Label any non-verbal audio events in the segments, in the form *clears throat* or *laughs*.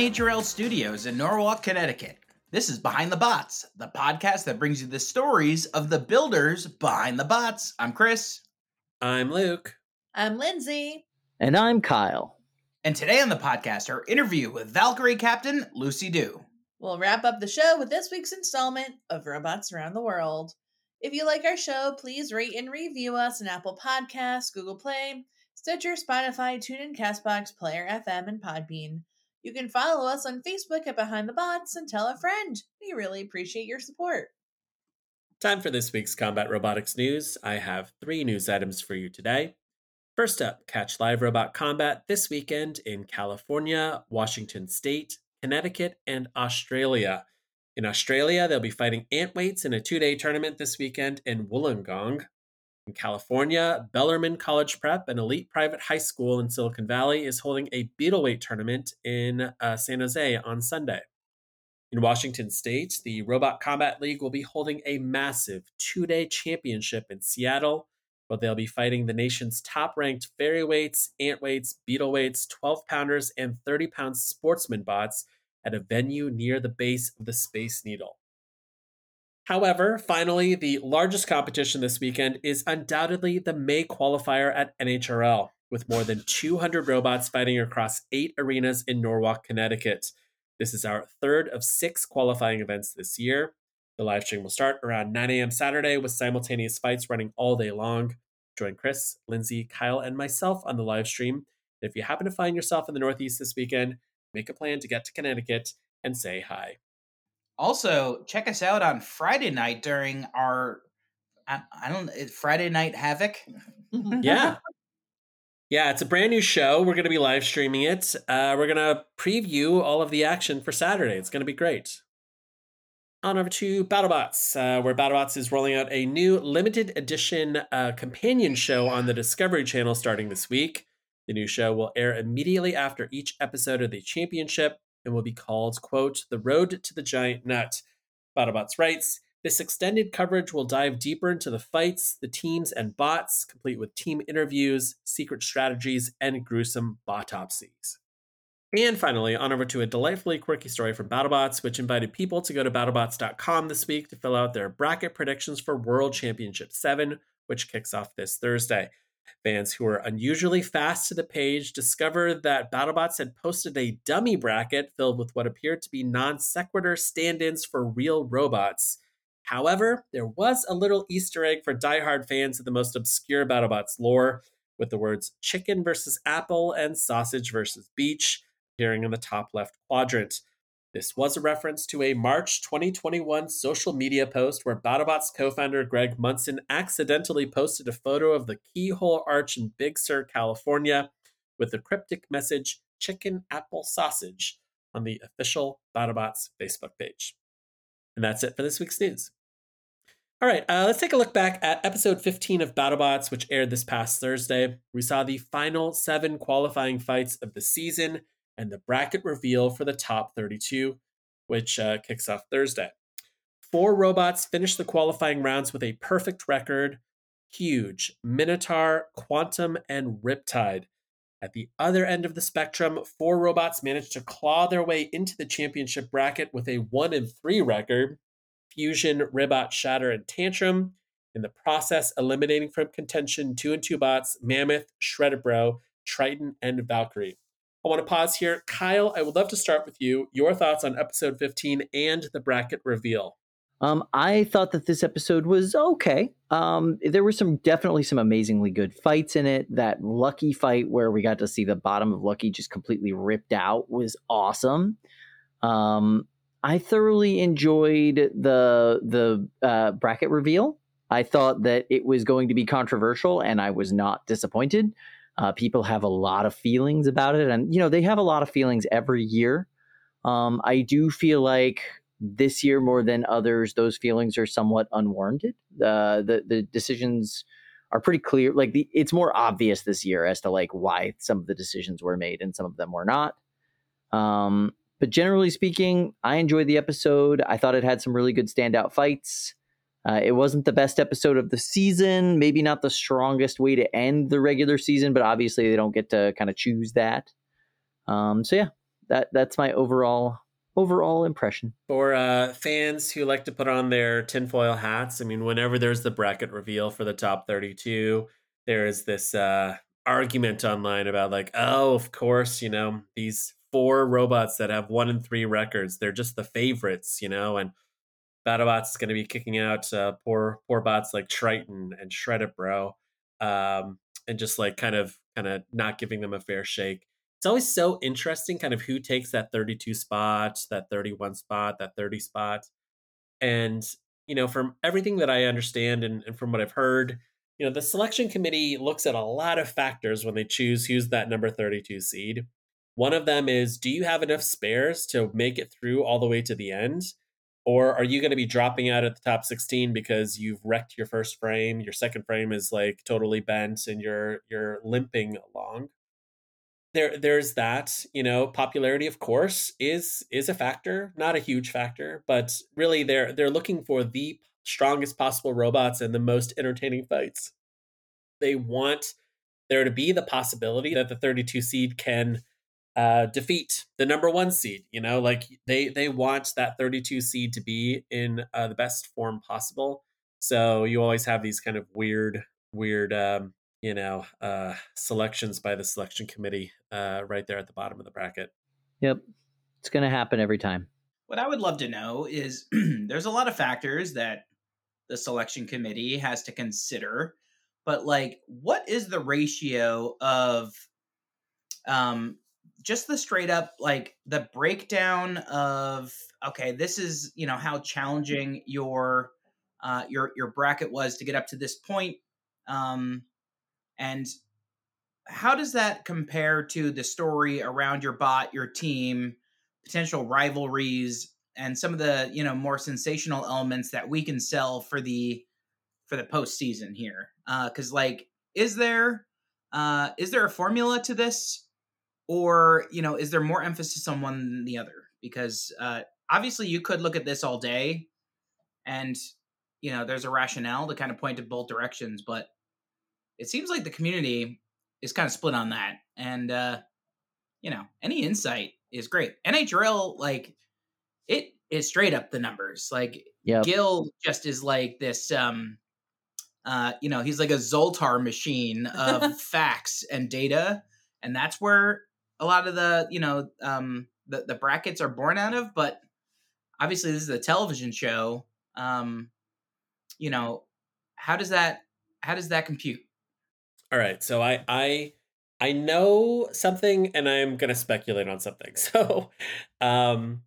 From the NHRL studios in Norwalk, Connecticut, this is Behind the Bots, the podcast that brings you the stories of the builders behind the bots. I'm Chris. I'm Luke. I'm Lindsay. And I'm Kyle. And today on the podcast, our interview with Valkyrie Captain Lucy Du. We'll wrap up the show with this week's installment of Robots Around the World. If you like our show, please rate and review us on Apple Podcasts, Google Play, Stitcher, Spotify, TuneIn, Castbox, Player FM, and Podbean. You can follow us on Facebook at Behind the Bots and tell a friend. We really appreciate your support. Time for this week's combat robotics news. I have three news items for you today. First up, catch live robot combat this weekend in California, Washington State, Connecticut, and Australia. In Australia, they'll be fighting ant weights in a two day tournament this weekend in Wollongong. In California, Bellarmine College Prep, an elite private high school in Silicon Valley, is holding a Beetleweight tournament in uh, San Jose on Sunday. In Washington State, the Robot Combat League will be holding a massive two day championship in Seattle, where they'll be fighting the nation's top ranked fairyweights, antweights, beetleweights, 12 pounders, and 30 pound sportsman bots at a venue near the base of the Space Needle. However, finally, the largest competition this weekend is undoubtedly the May qualifier at NHRL, with more than 200 robots fighting across eight arenas in Norwalk, Connecticut. This is our third of six qualifying events this year. The live stream will start around 9 a.m. Saturday with simultaneous fights running all day long. Join Chris, Lindsay, Kyle, and myself on the live stream. if you happen to find yourself in the Northeast this weekend, make a plan to get to Connecticut and say hi. Also, check us out on Friday night during our I, I don't Friday night Havoc. yeah. *laughs* Yeah, it's a brand new show. We're going to be live streaming it. Uh, we're going to preview all of the action for Saturday. It's going to be great. On over to BattleBots, uh, where BattleBots is rolling out a new limited edition uh, companion show on the Discovery Channel starting this week. The new show will air immediately after each episode of the championship and will be called, quote, The Road to the Giant Nut. BattleBots writes, this extended coverage will dive deeper into the fights, the teams, and bots, complete with team interviews, secret strategies, and gruesome botopsies. And finally, on over to a delightfully quirky story from BattleBots, which invited people to go to battlebots.com this week to fill out their bracket predictions for World Championship 7, which kicks off this Thursday. Fans who were unusually fast to the page discovered that BattleBots had posted a dummy bracket filled with what appeared to be non sequitur stand ins for real robots. However, there was a little Easter egg for diehard fans of the most obscure BattleBots lore, with the words chicken versus apple and sausage versus beach appearing in the top left quadrant. This was a reference to a March 2021 social media post where BattleBots co founder Greg Munson accidentally posted a photo of the Keyhole Arch in Big Sur, California, with the cryptic message Chicken Apple Sausage on the official BattleBots Facebook page. And that's it for this week's news. All right, uh, let's take a look back at episode 15 of BattleBots, which aired this past Thursday. We saw the final seven qualifying fights of the season and the bracket reveal for the top 32, which uh, kicks off Thursday. Four robots finished the qualifying rounds with a perfect record Huge, Minotaur, Quantum, and Riptide. At the other end of the spectrum, four robots managed to claw their way into the championship bracket with a 1 and 3 record Fusion, Ribot, Shatter, and Tantrum. In the process, eliminating from contention two and two bots, Mammoth, Shredded Bro, Triton, and Valkyrie. I want to pause here. Kyle, I would love to start with you. Your thoughts on episode 15 and the bracket reveal. Um, I thought that this episode was okay. Um, there were some definitely some amazingly good fights in it. That Lucky fight where we got to see the bottom of Lucky just completely ripped out was awesome. Um, I thoroughly enjoyed the the uh, bracket reveal. I thought that it was going to be controversial, and I was not disappointed. Uh, people have a lot of feelings about it, and you know they have a lot of feelings every year. Um, I do feel like this year more than others, those feelings are somewhat unwarranted. Uh, the the decisions are pretty clear. Like the, it's more obvious this year as to like why some of the decisions were made and some of them were not. Um, but generally speaking, I enjoyed the episode. I thought it had some really good standout fights. Uh, it wasn't the best episode of the season, maybe not the strongest way to end the regular season, but obviously they don't get to kind of choose that. Um, so yeah, that that's my overall overall impression. For uh, fans who like to put on their tinfoil hats, I mean, whenever there's the bracket reveal for the top 32, there is this uh, argument online about like, oh, of course, you know, these four robots that have one and three records, they're just the favorites, you know, and BattleBots is going to be kicking out uh, poor poor bots like Triton and Shred It Bro, um, and just like kind of kind of not giving them a fair shake. It's always so interesting, kind of who takes that 32 spot, that 31 spot, that 30 spot, and you know, from everything that I understand and, and from what I've heard, you know, the selection committee looks at a lot of factors when they choose who's that number 32 seed. One of them is do you have enough spares to make it through all the way to the end? Or are you going to be dropping out at the top 16 because you've wrecked your first frame, your second frame is like totally bent and you're you're limping along? There there's that, you know, popularity of course is is a factor, not a huge factor, but really they're they're looking for the strongest possible robots and the most entertaining fights. They want there to be the possibility that the 32 seed can uh, defeat the number one seed. You know, like they they want that 32 seed to be in uh, the best form possible. So you always have these kind of weird, weird, um, you know, uh, selections by the selection committee uh, right there at the bottom of the bracket. Yep, it's going to happen every time. What I would love to know is *clears throat* there's a lot of factors that the selection committee has to consider, but like, what is the ratio of um, just the straight up like the breakdown of okay this is you know how challenging your uh your your bracket was to get up to this point um and how does that compare to the story around your bot your team potential rivalries and some of the you know more sensational elements that we can sell for the for the postseason here? Uh because like is there uh is there a formula to this or you know is there more emphasis on one than the other? Because uh, obviously you could look at this all day and you know there's a rationale to kind of point to both directions but it seems like the community is kind of split on that. And uh you know any insight is great. Nhrl like it is straight up the numbers. Like Yep. gil just is like this um uh you know he's like a zoltar machine of *laughs* facts and data and that's where a lot of the you know um, the the brackets are born out of. But obviously, this is a television show. Um, you know, how does that how does that compute? All right, so I I I know something, and I'm gonna speculate on something. *laughs* So, um,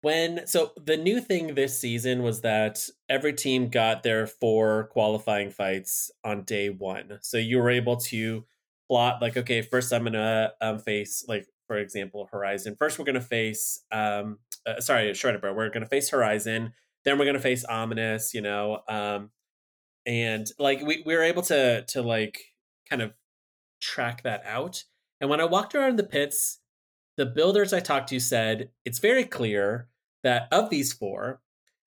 when so the new thing this season was that every team got their four qualifying fights on day one. So you were able to plot like, okay, first I'm gonna um, face like for example Horizon. First we're gonna face um, uh, sorry Shred It We're gonna face Horizon. Then we're gonna face Ominous. You know, um, and like we we were able to to like kind of track that out. And when I walked around the pits, the builders I talked to said it's very clear that of these four,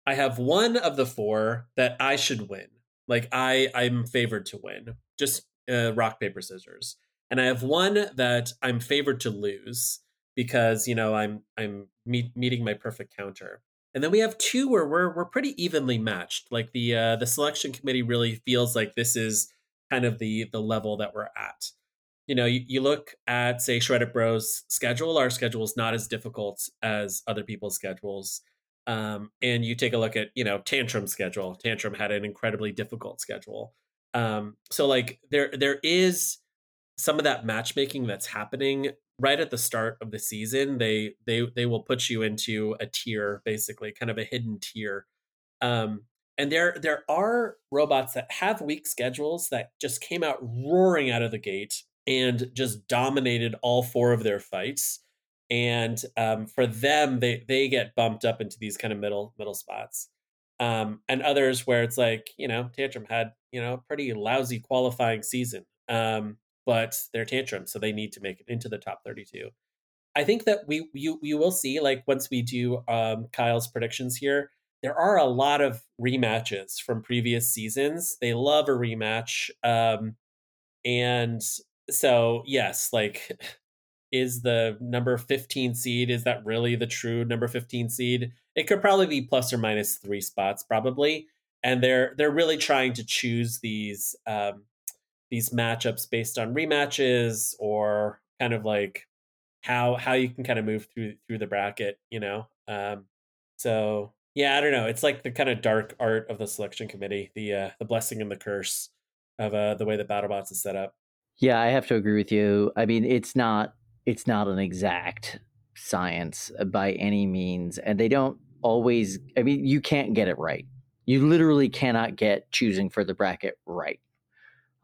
I have one of the four that I should win. Like I I'm favored to win. Just uh, rock paper scissors, and I have one that I'm favored to lose because you know I'm I'm meet, meeting my perfect counter. And then we have two where we're we're pretty evenly matched. Like the uh, the selection committee really feels like this is kind of the the level that we're at. You know, you, you look at say Shredded Bros schedule. Our schedule is not as difficult as other people's schedules. Um, and you take a look at you know Tantrum schedule. Tantrum had an incredibly difficult schedule. Um, so like there there is some of that matchmaking that's happening right at the start of the season. They they they will put you into a tier, basically, kind of a hidden tier. Um, and there there are robots that have weak schedules that just came out roaring out of the gate and just dominated all four of their fights. And um, for them, they they get bumped up into these kind of middle middle spots. Um, and others where it's like you know Tantrum had you know a pretty lousy qualifying season, um, but they're Tantrum, so they need to make it into the top thirty two. I think that we you you will see like once we do um, Kyle's predictions here, there are a lot of rematches from previous seasons. They love a rematch, um, and so yes, like *laughs* is the number 15 seed? Is that really the true number 15 seed? It could probably be plus or minus three spots probably. And they're they're really trying to choose these um, these matchups based on rematches or kind of like how how you can kind of move through through the bracket you know? Um, so yeah i don't know. It's like the kind of dark art of the selection committee the uh, the blessing and the curse of uh, the way that battlebots is set up. Yeah, I have to agree with you. I mean, it's not it's not an exact science by any means, and they don't always. I mean, you can't get it right. You literally cannot get choosing for the bracket right.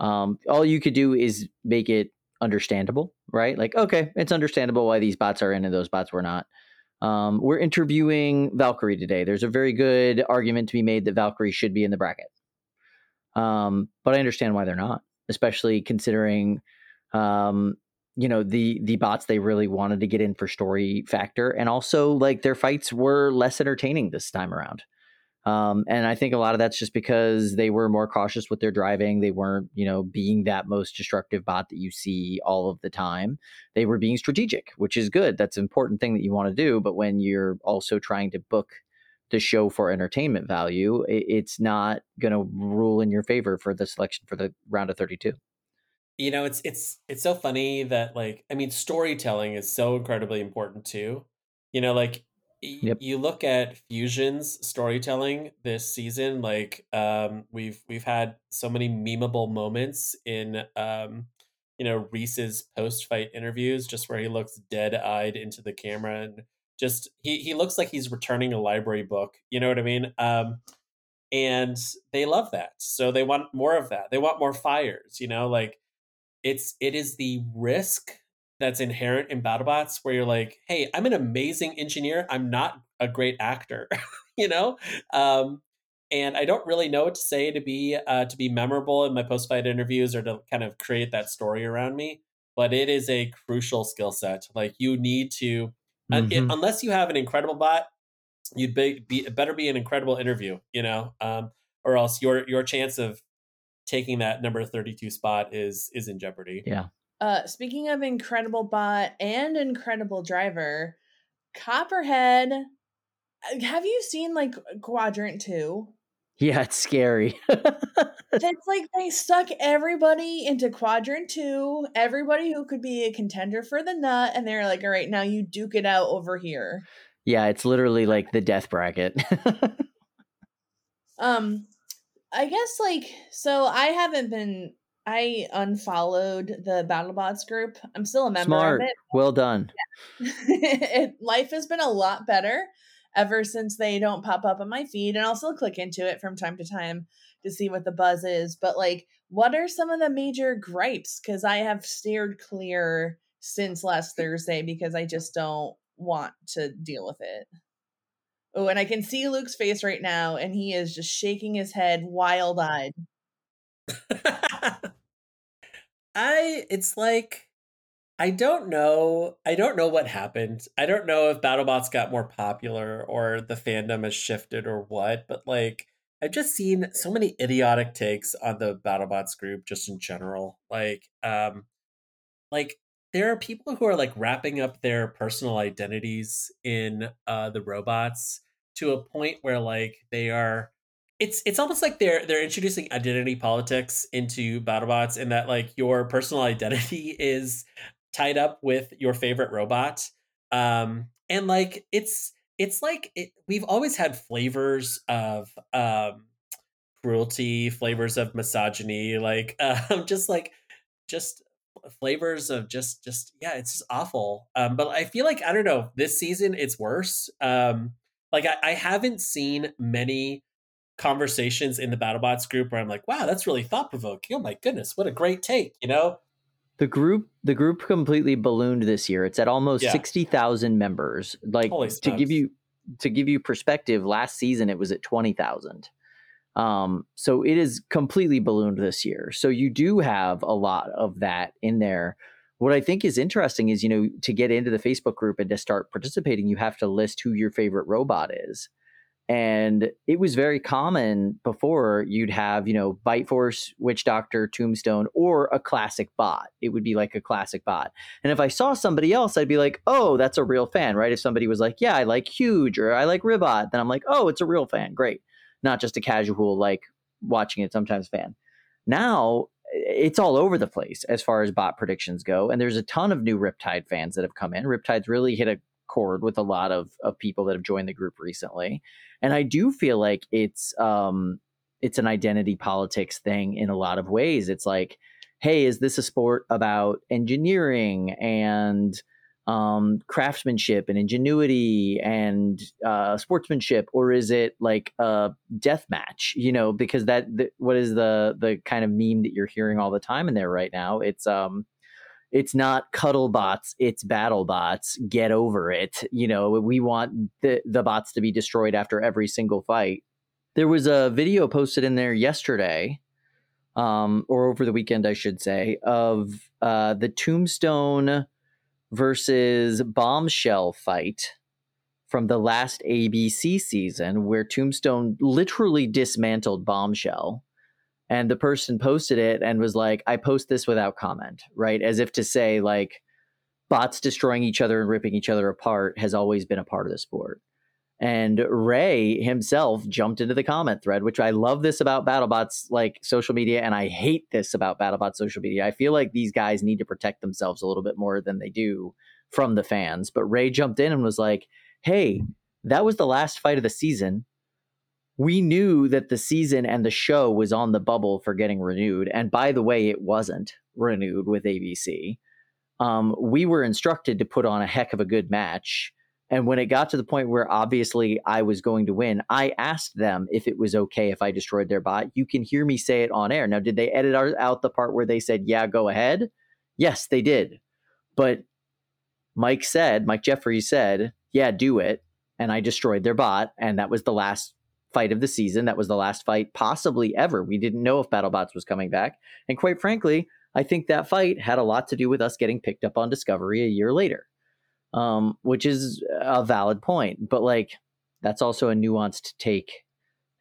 Um, all you could do is make it understandable, right? Like, okay, it's understandable why these bots are in and those bots were not. Um, we're interviewing Valkyrie today. There's a very good argument to be made that Valkyrie should be in the bracket. Um, but I understand why they're not, especially considering, um, you know, the the bots they really wanted to get in for story factor, and also like their fights were less entertaining this time around. Um, and I think a lot of that's just because they were more cautious with their driving. They weren't, you know, being that most destructive bot that you see all of the time. They were being strategic, which is good. That's an important thing that you want to do. But when you're also trying to book the show for entertainment value, it, it's not going to rule in your favor for the selection for the round of 32. You know it's it's it's so funny that like i mean storytelling is so incredibly important too. You know like y- Yep. you look at fusion's storytelling this season like um we've we've had so many memeable moments in um you know reese's post-fight interviews just where he looks dead-eyed into the camera and just he he looks like he's returning a library book you know what i mean? Um and they love that. So they want more of that. They want more fires you know like it's it is the risk that's inherent in BattleBots where you're like, hey, I'm an amazing engineer. I'm not a great actor, *laughs* you know? Um, and I don't really know what to say to be uh, to be memorable in my post fight interviews or to kind of create that story around me. But it is a crucial skill set. Like you need to, un- it- unless you have an incredible bot, you'd be, be it better be an incredible interview, you know, um, or else your your chance of taking that number 32 spot is is in jeopardy. Yeah. Uh, speaking of incredible bot and incredible driver, Copperhead. uh, Have you seen like Quadrant Two? Yeah, it's scary. *laughs* That's like they stuck everybody into Quadrant Two. Everybody who could be a contender for the nut, and they're like, "All right, now you duke it out over here." yeah, it's literally like the death bracket. *laughs* Um, I guess like so. I haven't been. I unfollowed the BattleBots group. I'm still a member Smart. of it. Well done. *laughs* it, life has been a lot better ever since they don't pop up on my feed and i'll still click into it from time to time to see what the buzz is but like what are some of the major gripes because i have steered clear since last thursday because i just don't want to deal with it oh and i can see luke's face right now and he is just shaking his head wild-eyed *laughs* I it's like I don't know. I don't know what happened. I don't know if BattleBots got more popular or the fandom has shifted or what, but like I've just seen so many idiotic takes on the BattleBots group just in general. Like um like there are people who are like wrapping up their personal identities in uh the robots to a point where like they are it's it's almost like they're they're introducing identity politics into BattleBots in that like your personal *laughs* identity is tied up with your favorite robot. Um and like it's it's like it, we've always had flavors of um cruelty, flavors of misogyny, like *laughs* um just like just flavors of just just yeah, it's just awful. Um but I feel like I don't know, this season it's worse. Um like I, I haven't seen many conversations in the BattleBots group where I'm like, wow, that's really thought provoking. Oh my goodness, what a great take, you know? The group the group completely ballooned this year. It's at almost Yeah. 60,000 members. Like to give you to give you perspective, last season it was at 20,000. Um so it is completely ballooned this year. So you do have a lot of that in there what I think is interesting is, you know, to get into the Facebook group and to start participating, you have to list who your favorite robot is. And it was very common before you'd have, you know, Bite Force, Witch Doctor, Tombstone, or a classic bot. It would be like a classic bot. And if I saw somebody else, I'd be like, oh, that's a real fan, right? If somebody was like, yeah, I like Huge or I like Ribot, then I'm like, oh, it's a real fan. Great. Not just a casual, like watching it sometimes fan. Now it's all over the place as far as bot predictions go. And there's a ton of new Riptide fans that have come in. Riptide's really hit a chord with a lot of, of people that have joined the group recently. And I do feel like it's um it's an identity politics thing in a lot of ways. It's like, hey, is this a sport about engineering and um, craftsmanship and ingenuity and uh, sportsmanship, or is it like a death match? You know, because that the, what is the the kind of meme that you're hearing all the time in there right now? It's um, it's not cuddle bots, it's battle bots. Get over it. You know, we want the the bots to be destroyed after every single fight. There was a video posted in there yesterday, um, or over the weekend, I should say, of uh, the Tombstone versus Bombshell fight from the last ABC season where Tombstone literally dismantled Bombshell. And the person posted it and was like, I post this without comment, right? As if to say, like, bots destroying each other and ripping each other apart has always been a part of the sport. And Ray himself jumped into the comment thread, which I love this about BattleBots like social media, and I hate this about BattleBots social media. I feel like these guys need to protect themselves a little bit more than they do from the fans. But Ray jumped in and was like, Hey, that was the last fight of the season. We knew that the season and the show was on the bubble for getting renewed. And by the way, it wasn't renewed with ABC. Um, we were instructed to put on a heck of a good match and when it got to the point where obviously I was going to win, I asked them if it was okay if I destroyed their bot. You can hear me say it on air. Now, did they edit out the part where they said, yeah, go ahead? Yes, they did. But Mike said, Mike Jeffries said, yeah, do it. And I destroyed their bot. And that was the last fight of the season. That was the last fight possibly ever. We didn't know if BattleBots was coming back. And quite frankly, I think that fight had a lot to do with us getting picked up on Discovery a year later um, which is a valid point. But like, that's also a nuanced take,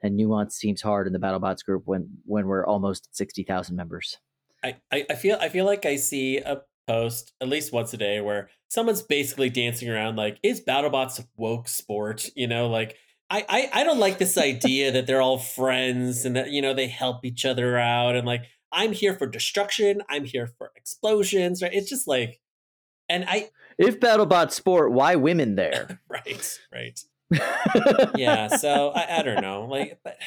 and nuance seems hard in the BattleBots group when when we're almost sixty thousand members. I, I, feel I feel like I see a post at least once a day where someone's basically dancing around like, is BattleBots a woke sport? You know, like. I, I, I don't like this idea that they're all friends and that you know they help each other out and like I'm here for destruction. I'm here for explosions. Right? It's just like, and I if BattleBot Sport, why women there? *laughs* right, right. *laughs* yeah, so I, I don't know. Like, but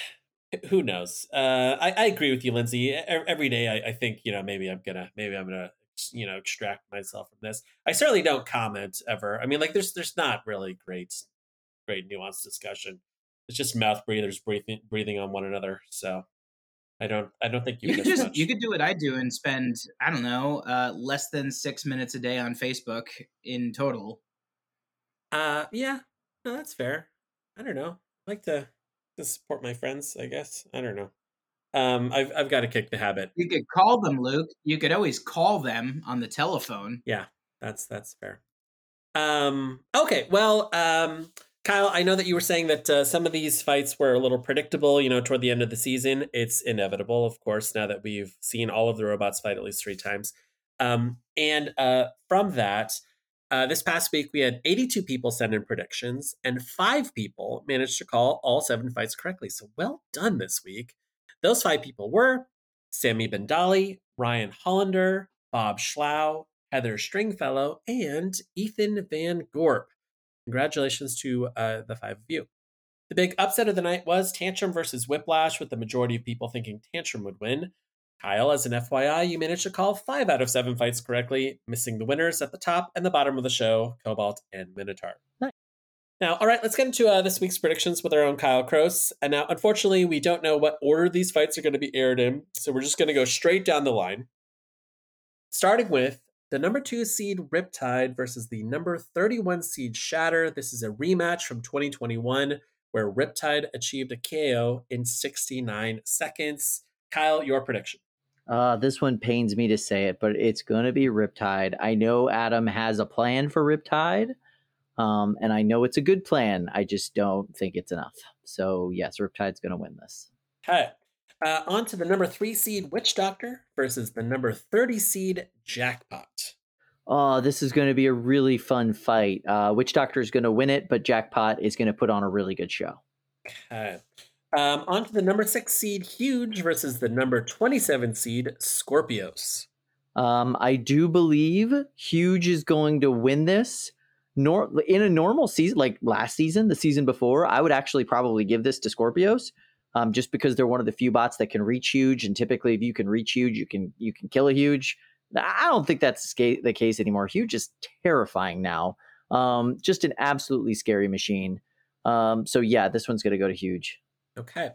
who knows? Uh, I, I agree with you, Lindsay. Every day, I, I think you know maybe I'm gonna maybe I'm gonna you know extract myself from this. I certainly don't comment ever. I mean, like there's there's not really great great nuanced discussion. It's just mouth breathers breathing breathing on one another. So I don't. I don't think you, you could just much. you could do what I do and spend I don't know uh, less than six minutes a day on Facebook in total. Uh, yeah, no, that's fair. I don't know. I like to to support my friends. I guess I don't know. Um, I've I've got to kick the habit. You could call them, Luke. You could always call them on the telephone. Yeah, that's that's fair. Um. Okay. Well. Um. Kyle, I know that you were saying that uh, some of these fights were a little predictable, you know, toward the end of the season. It's inevitable, of course, now that we've seen all of the robots fight at least three times. Um, and uh, from that, uh, this past week, we had 82 people send in predictions, and five people managed to call all seven fights correctly. So well done this week. Those five people were Sammy Bendali, Ryan Hollander, Bob Schlau, Heather Stringfellow, and Ethan Van Gorp. Congratulations to uh, the five of you. The big upset of the night was Tantrum versus Whiplash, with the majority of people thinking Tantrum would win. Kyle, as an FYI, you managed to call five out of seven fights correctly, missing the winners at the top and the bottom of the show, Cobalt and Minotaur. Nice. Now, all right, let's get into uh, this week's predictions with our own Kyle Cross. And now, unfortunately, we don't know what order these fights are going to be aired in, so we're just going to go straight down the line. Starting with the number two seed Riptide versus the number 31 seed Shatter. This is a rematch from 2021 where Riptide achieved a KO in 69 seconds. Kyle, your prediction. Uh, this one pains me to say it, but it's going to be Riptide. I know Adam has a plan for Riptide, um, and I know it's a good plan. I just don't think it's enough. So, yes, Riptide's going to win this. Okay. Uh, on to the number three seed Witch Doctor versus the number 30 seed Jackpot. Oh, this is going to be a really fun fight. Uh, Witch Doctor is going to win it, but Jackpot is going to put on a really good show. Okay. Um, on to the number six seed Huge versus the number 27 seed Scorpios. Um, I do believe Huge is going to win this. Nor in a normal season, like last season, the season before, I would actually probably give this to Scorpios, um, just because they're one of the few bots that can reach Huge, and typically, if you can reach Huge, you can you can kill a Huge. I don't think that's the case anymore. Huge is terrifying now. Um, just an absolutely scary machine. Um, so yeah, this one's going to go to Huge. Okay.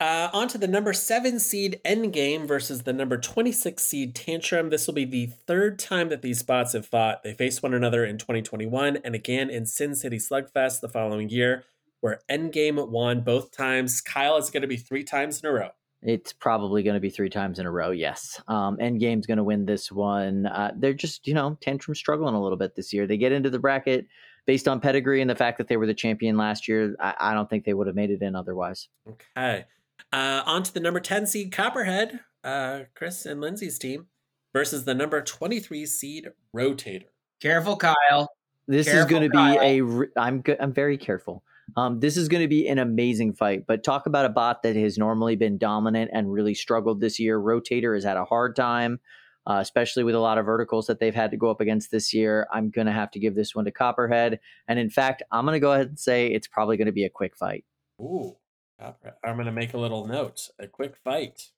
Uh, on to the number seven seed Endgame versus the number 26 seed Tantrum. This will be the third time that these spots have fought. They faced one another in 2021 and again in Sin City Slugfest the following year, where Endgame won both times. Kyle is going to be three times in a row. It's probably going to be three times in a row, yes. Um, Endgame's going to win this one. Uh, they're just, you know, Tantrum struggling a little bit this year. They get into the bracket based on pedigree and the fact that they were the champion last year. I, I don't think they would have made it in otherwise. Okay. Uh, on to the number 10 seed Copperhead, uh, Chris and Lindsay's team, versus the number 23 seed Rotator. Careful, Kyle. This Careful, is going to be Kyle. a. re- I'm go- I'm very careful. Um, this is going to be an amazing fight. But talk about a bot that has normally been dominant and really struggled this year. Rotator has had a hard time, uh, especially with a lot of verticals that they've had to go up against this year. I'm going to have to give this one to Copperhead. And in fact, I'm going to go ahead and say it's probably going to be a quick fight. Ooh, I'm going to make a little note. A quick fight.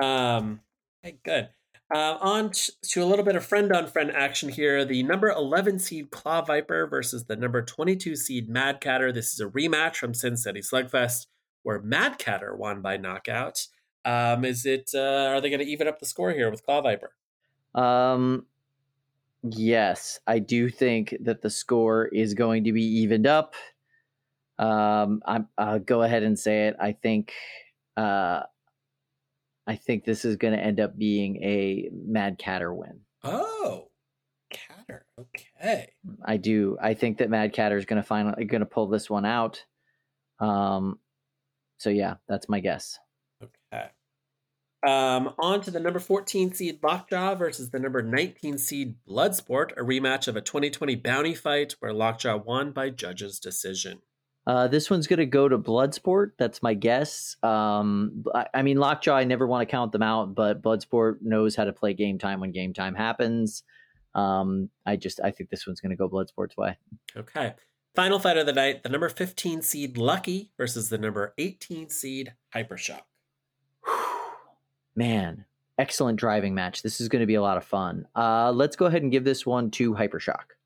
Um, okay, good. Uh, on to a little bit of friend on friend action here. The number 11 seed Claw Viper versus the number 22 seed Mad Catter. This is a rematch from Sin City Slugfest where Mad Catter won by knockout. Um, is it? Uh, are they going to even up the score here with Claw Viper? Um, yes, I do think that the score is going to be evened up. Um, I'm, I'll go ahead and say it. I think, uh, I think this is going to end up being a Mad Catter win. Oh, Catter. Okay. I do. I think that Mad Catter is going to finally going to pull this one out. Um, so yeah, that's my guess. Okay. Um, on to the number 14 seed Lockjaw versus the number 19 seed Bloodsport, a rematch of a 2020 bounty fight where Lockjaw won by judge's decision. Uh, this one's going to go to Bloodsport. That's my guess. Um, I, I mean, Lockjaw, I never want to count them out, but Bloodsport knows how to play game time when game time happens. Um, I just, I think this one's going to go Bloodsport's way. Okay. Final fight of the night the number 15 seed Lucky versus the number 18 seed Hypershock. *sighs* Man, excellent driving match. This is going to be a lot of fun. Uh, let's go ahead and give this one to Hypershock.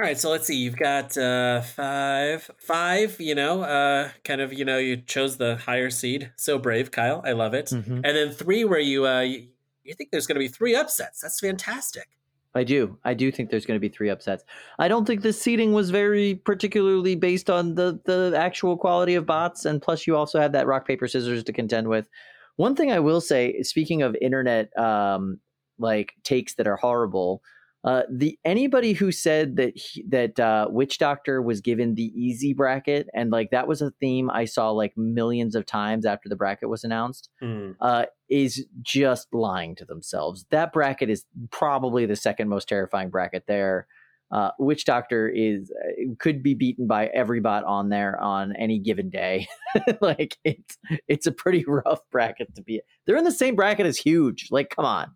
All right, so let's see. You've got uh, five, five. You know, uh, kind of. You know, you chose the higher seed. So brave, Kyle. I love it. Mhm. And then three, where you uh, you, you think there's going to be three upsets. That's fantastic. I do. I do think there's going to be three upsets. I don't think the seating was very particularly based on the the actual quality of bots, and plus you also had that rock paper scissors to contend with. One thing I will say, speaking of internet um, like takes that are horrible, uh, the anybody who said that he, that uh, Witch Doctor was given the easy bracket, and like that was a theme I saw like millions of times after the bracket was announced Hmm. uh, is just lying to themselves. That bracket is probably the second most terrifying bracket there. Uh, Witch Doctor is uh, could be beaten by every bot on there on any given day. *laughs* like it's it's a pretty *laughs* rough bracket to be. They're in the same bracket as Huge. Like, come on,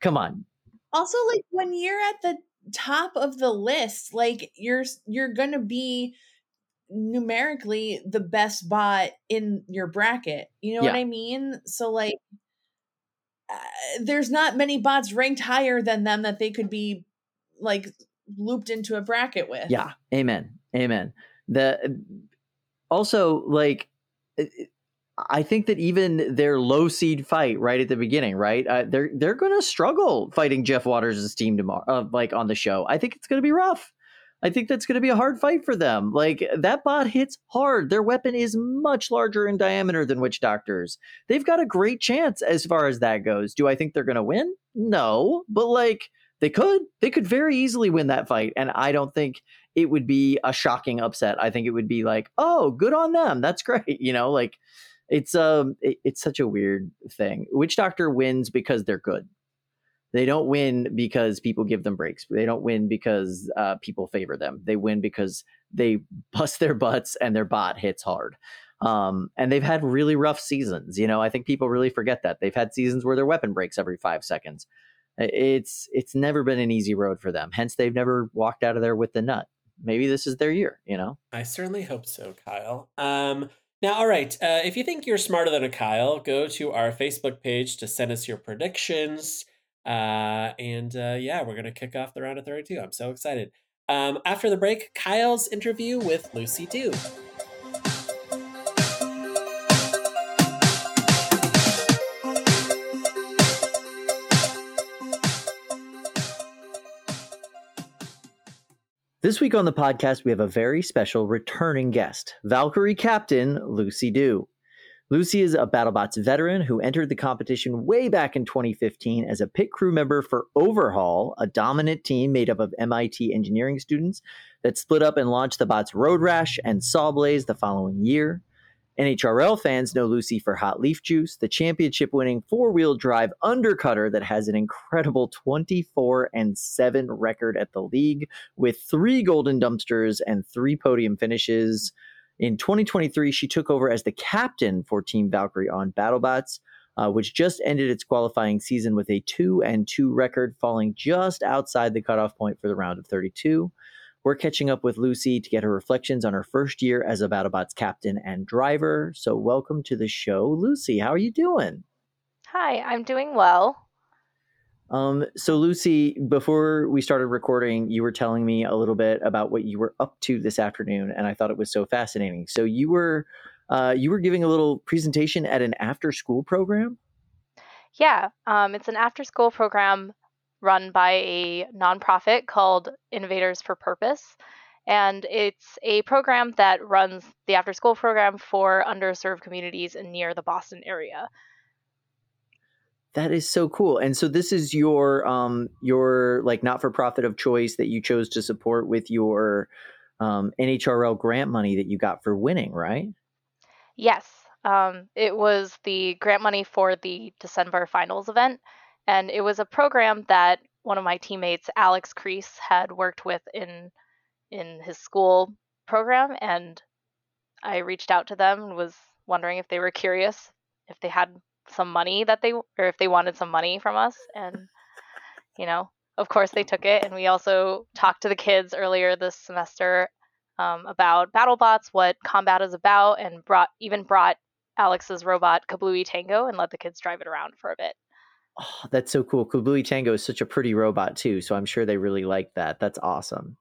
come on. Also, like when you're at the top of the list, like you're you're gonna be numerically the best bot in your bracket. You know what I mean? So like, uh, there's not many bots ranked higher than them that they could be like looped into a bracket with. Yeah, amen, amen. The uh, also like. Uh, uh, I think that even their low seed fight right at the beginning, right? Uh, they're they're going to struggle fighting Jeff Waters' team tomorrow, uh, like on the show. I think it's going to be rough. I think that's going to be a hard fight for them. Like that bot hits hard. Their weapon is much larger in diameter than Witch Doctors. They've got a great chance as far as that goes. Do I think they're going to win? No, but like they could. They could very easily win that fight, and I don't think it would be a shocking upset. I think it would be like, oh, good on them. That's great. *laughs* You know, like it's um, it, it's such a weird thing. Witch Doctor wins because they're good. They don't win because people give them breaks. They don't win because uh, people favor them. They win because they *laughs* bust their butts and their bot hits hard. Um, and they've had really rough seasons. You know, I think people really forget that they've had seasons where their weapon breaks every five seconds. It's it's never been an easy road for them. Hence, they've never walked out of there with the nut. Maybe this is their year. You know. I certainly hope so, Kyle. Um, now, all right. Uh, if you think you're smarter than a Kyle, go to our Facebook page to send us your predictions. Uh, and uh, yeah, we're going to kick off the round of 32. I'm so excited. Um, after the break, Kyle's interview with Lucy Du. This week on the podcast, we have a very special returning guest, Valkyrie Captain Lucy Du. Lucy is a BattleBots veteran who entered the competition way back in 2015 as a pit crew member for Overhaul, a dominant team made up of MIT engineering students that split up and launched the bots Road Rash and Sawblaze the following year. NHRL fans know Lucy for Hot Leaf Juice, the championship winning four wheel drive undercutter that has an incredible 24 and 7 record at the league with three golden dumpsters and three podium finishes. In 2023, she took over as the captain for Team Valkyrie on BattleBots, uh, which just ended its qualifying season with a 2 and 2 record, falling just outside the cutoff point for the round of 32. We're catching up with Lucy to get her reflections on her first year as a BattleBots captain and driver. So, welcome to the show, Lucy. How are you doing? Hi, I'm doing well. Um, so Lucy, before we started recording, you were telling me a little bit about what you were up to this afternoon, and I thought it was so fascinating. So you were uh, you were giving a little presentation at an after school program. Yeah, um, it's an after school program run by a nonprofit called Innovators for Purpose. And it's a program that runs the after school program for underserved communities in near the Boston area. That is so cool. And so this is your um your like not for profit of choice that you chose to support with your um, NHRL grant money that you got for winning, right? Yes. Um, it was the grant money for the December finals event. And it was a program that one of my teammates, Alex Crease, had worked with in in his school program. And I reached out to them and was wondering if they were curious if they had some money that they or if they wanted some money from us. And you know of course they took it. And we also talked to the kids earlier this semester um, about battlebots what combat is about and brought even brought alex's robot kablooey tango and let the kids drive it around for a bit oh, that's so cool kablooey tango is such a pretty robot too so i'm sure they really like that that's awesome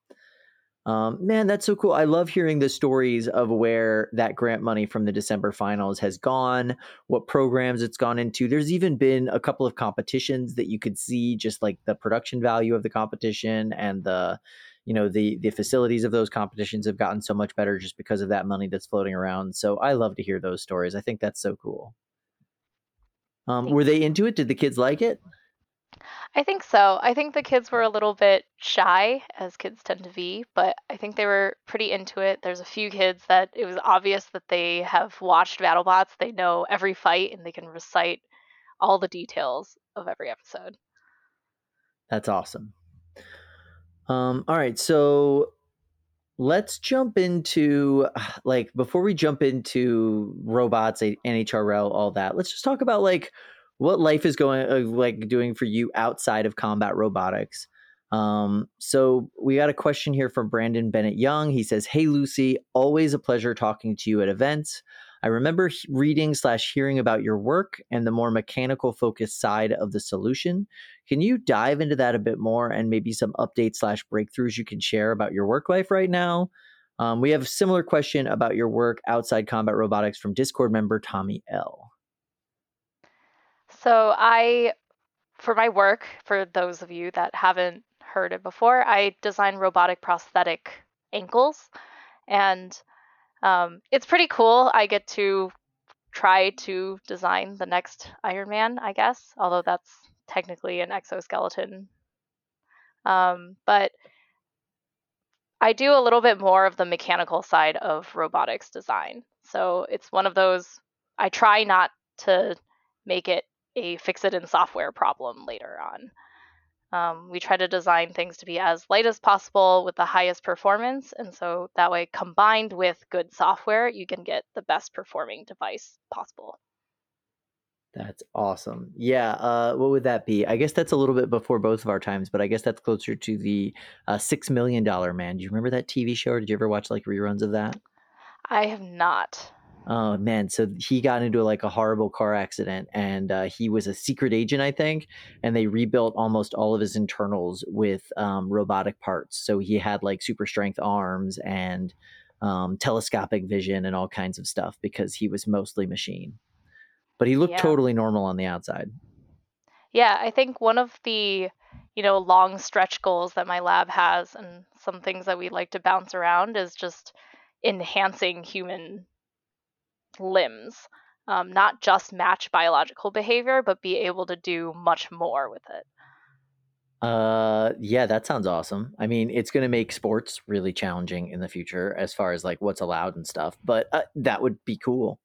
um, man, that's so cool. I love hearing the stories of where that grant money from the December finals has gone, what programs it's gone into. There's even been a couple of competitions that you could see just like the production value of the competition and the you know the the facilities of those competitions have gotten so much better just because of that money that's floating around. So I love to hear those stories. I think that's so cool. Um, were they into it? Did the kids like it? I think so. I think the kids were a little bit shy, as kids tend to be, but I think they were pretty into it. There's a few kids that it was obvious that they have watched BattleBots. They know every fight and they can recite all the details of every episode. That's awesome. Um, all right, so let's jump into *sighs* like before we jump into robots, NHRL, all that. Let's just talk about like what life is going uh, like doing for you outside of combat robotics. Um, so we got a question here from Brandon Bennett Young. He says, "Hey Lucy, always a pleasure talking to you at events. I remember reading slash hearing about your work and the more mechanical focused side of the solution. Can you dive into that a bit more and maybe some updates slash breakthroughs you can share about your work life right now?" Um, we have a similar question about your work outside combat robotics from Discord member Tommy L. So I, for my work, for those of you that haven't heard it before, I design robotic prosthetic ankles, and um, it's pretty cool. I get to try to design the next Iron Man, I guess, although that's technically an exoskeleton. Um, but I do a little bit more of the mechanical side of robotics design. So it's one of those, I try not to make it a fix it in software problem later on. Um, we try to design things to be as light as possible with the highest performance. And so that way, combined with good software, you can get the best performing device possible. That's awesome. Yeah. Uh, what would that be? I guess that's a little bit before both of our times, but I guess that's closer to the uh, Six Million Dollar Man. Do you remember that TV show? Or did you ever watch like reruns of that? I have not. Oh man, so he got into like a horrible car accident, and uh, he was a secret agent, I think, and they rebuilt almost all of his internals with um, robotic parts. So he had like super strength arms and um, telescopic vision and all kinds of stuff because he was mostly machine. But he looked Yeah. totally normal on the outside. Yeah, I think one of the, you know, long stretch goals that my lab has and some things that we like to bounce around is just enhancing human limbs. Um, not just match biological behavior, but be able to do much more with it. Uh, yeah, that sounds awesome. I mean, it's going to make sports really challenging in the future as far as like what's allowed and stuff. But uh, that would be cool.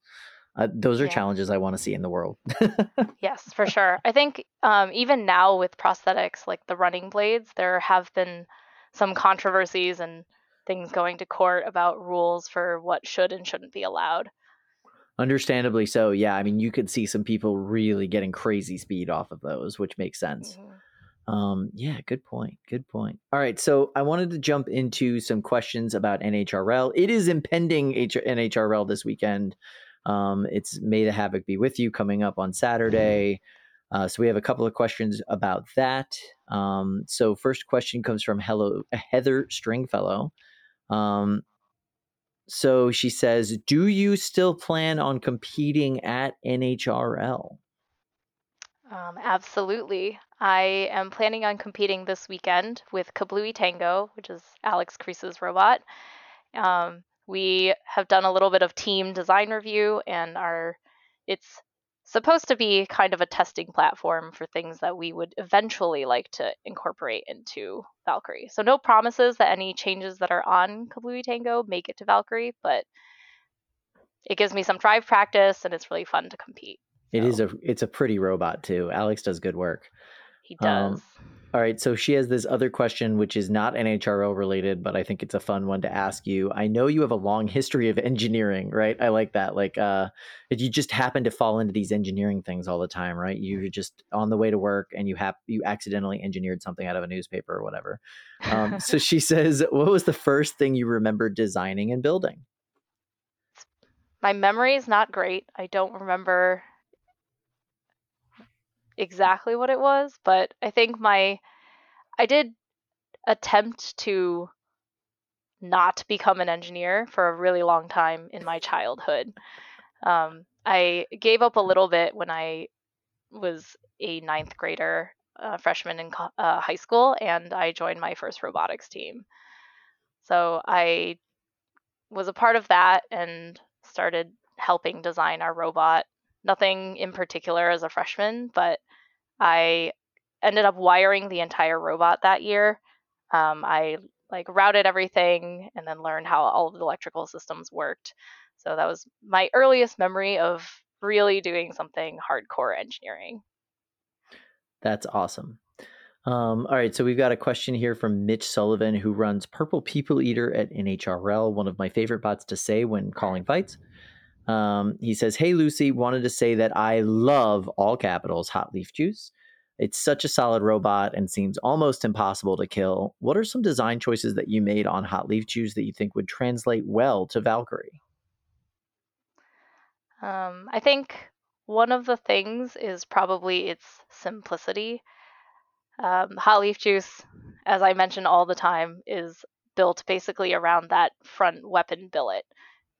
Uh, those are Yeah. challenges I want to see in the world. *laughs* Yes, for sure. I think um, even now with prosthetics like the running blades, there have been some controversies and things going to court about rules for what should and shouldn't be allowed. Understandably so. Yeah, I mean, you could see some people really getting crazy speed off of those, which makes sense. Mhm. Um, yeah, good point. Good point. All right, so I wanted to jump into some questions about NHRL. It is impending H- NHRL this weekend. Um, it's May the Havoc be with you coming up on Saturday. Uh, so we have a couple of questions about that. Um, so first question comes from Hello Heather Stringfellow. Um, so she says, "Do you still plan on competing at NHRL?" Um, absolutely. I am planning on competing this weekend with Kablooey Tango, which is Alex Crease's robot. Um, we have done a little bit of team design review and are it's supposed to be kind of a testing platform for things that we would eventually like to incorporate into Valkyrie. So no promises that any changes that are on Kablooey Tango make it to Valkyrie, but it gives me some drive practice and it's really fun to compete. It So is a it's a pretty robot too. Alex does good work. he um, does. All right, so she has this other question, which is not NHRL related, but I think it's a fun one to ask you. I know you have a long history of engineering, right? I like that. Like, uh, you just happen to fall into these engineering things all the time, right? You're just on the way to work and you have you accidentally engineered something out of a newspaper or whatever. Um, so *laughs* she says, what was the first thing you remember designing and building? my memory is not great. I don't remember exactly what it was, but I think my I did attempt to not become an engineer for a really long time in my childhood. Um, I gave up a little bit when I was a ninth grader, uh, freshman in uh, high school, and I joined my first robotics team. So I was a part of that and started helping design our robot. Nothing in particular as a freshman, but I ended up wiring the entire robot that year. Um, I like routed everything and then learned how all of the electrical systems worked. So that was my earliest memory of really doing something hardcore engineering. That's awesome. Um, all right, so we've got a question here from Mitch Sullivan, who runs Purple People Eater at NHRL, one of my favorite bots to say when calling fights. Um, he says, Hey, Lucy, wanted to say that I love all capitals Hot Leaf Juice. It's such a solid robot and seems almost impossible to kill. What are some design choices that you made on Hot Leaf Juice that you think would translate well to Valkyrie? Um, I think one of the things is probably its simplicity. Um, hot leaf juice, as I mention all the time, is built basically around that front weapon billet.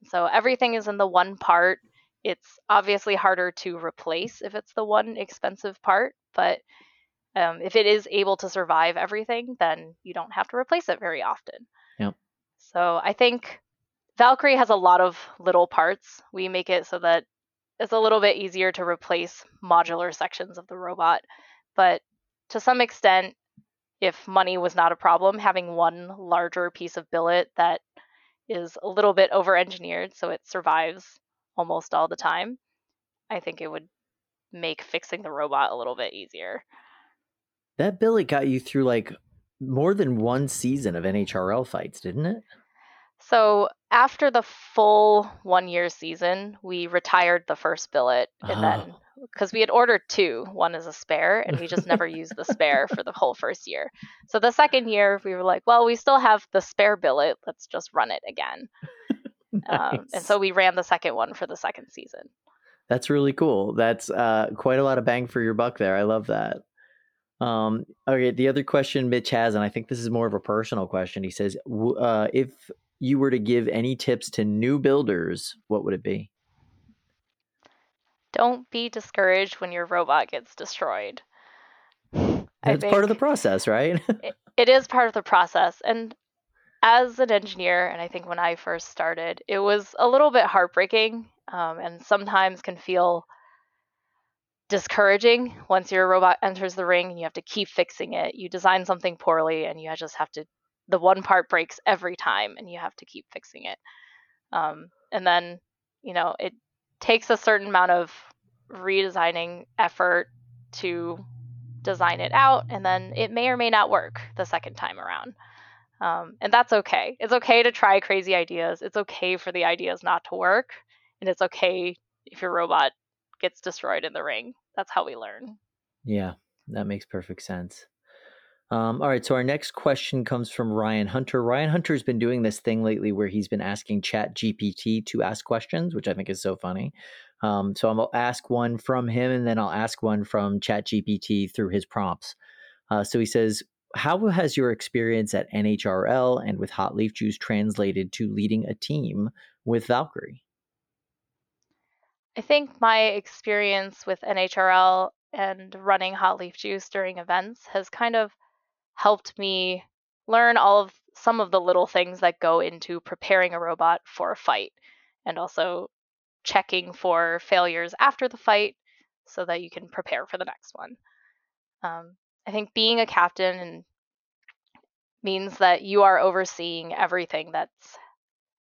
So everything is in the one part. It's obviously harder to replace if it's the one expensive part, but Um, if it is able to survive everything, then you don't have to replace it very often. Yep. So I think Valkyrie has a lot of little parts. We make it so that it's a little bit easier to replace modular sections of the robot. But to some extent, if money was not a problem, having one larger piece of billet that is a little bit over engineered so it survives almost all the time, I think it would make fixing the robot a little bit easier. That billet got you through like more than one season of NHRL fights, didn't it? So after the full one year season, we retired the first billet and Ah. then because we had ordered two, one is a spare, and we just never used the spare for the whole first year. So the second year, we were like, well, we still have the spare billet. Let's just run it again. *laughs* Um, and so we ran the second one for the second season. That's really cool. That's uh, quite a lot of bang for your buck there. I love that. Um, okay, the other question Mitch has, and I think this is more of a personal question. He says, uh, if you were to give any tips to new builders, what would it be? Don't be discouraged when your robot gets destroyed. *laughs* It's part of the process, right? *laughs* it is part of the process and as an engineer and i think when i first started it was a little bit heartbreaking um, and sometimes can feel discouraging once your robot enters the ring and you have to keep fixing it you design something poorly and you just have to the one part breaks every time and you have to keep fixing it um, and then you know it takes a certain amount of redesigning effort to design it out and then it may or may not work the second time around. Um, and that's okay. It's okay to try crazy ideas. It's okay for the ideas not to work and it's okay if your robot gets destroyed in the ring. That's how we learn. Yeah, that makes perfect sense. Um, all right, so our next question comes from Ryan Hunter. Ryan Hunter's been doing this thing lately where he's been asking Chat GPT to ask questions, which I think is so funny. Um, so I'm gonna ask one from him, and then I'll ask one from Chat GPT through his prompts. Uh, so he says, "How has your experience at NHRL and with Hot Leaf Juice translated to leading a team with Valkyrie?" I think my experience with NHRL and running Hot Leaf Juice during events has kind of helped me learn all of some of the little things that go into preparing a robot for a fight and also checking for failures after the fight so that you can prepare for the next one. Um, I think being a captain and means that you are overseeing everything that's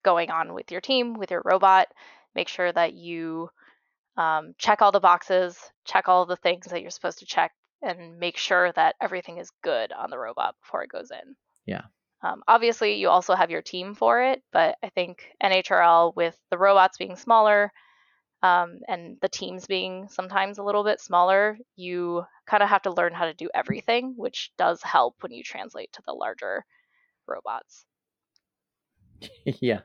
going on with your team, with your robot. Make sure that you um, check all the boxes, check all the things that you're supposed to check, and make sure that everything is good on the robot before it goes in. Yeah. Um, obviously, you also have your team for it, but I think NHRL, with the robots being smaller um, and the teams being sometimes a little bit smaller, you kind of have to learn how to do everything, which does help when you translate to the larger robots. *laughs* yeah.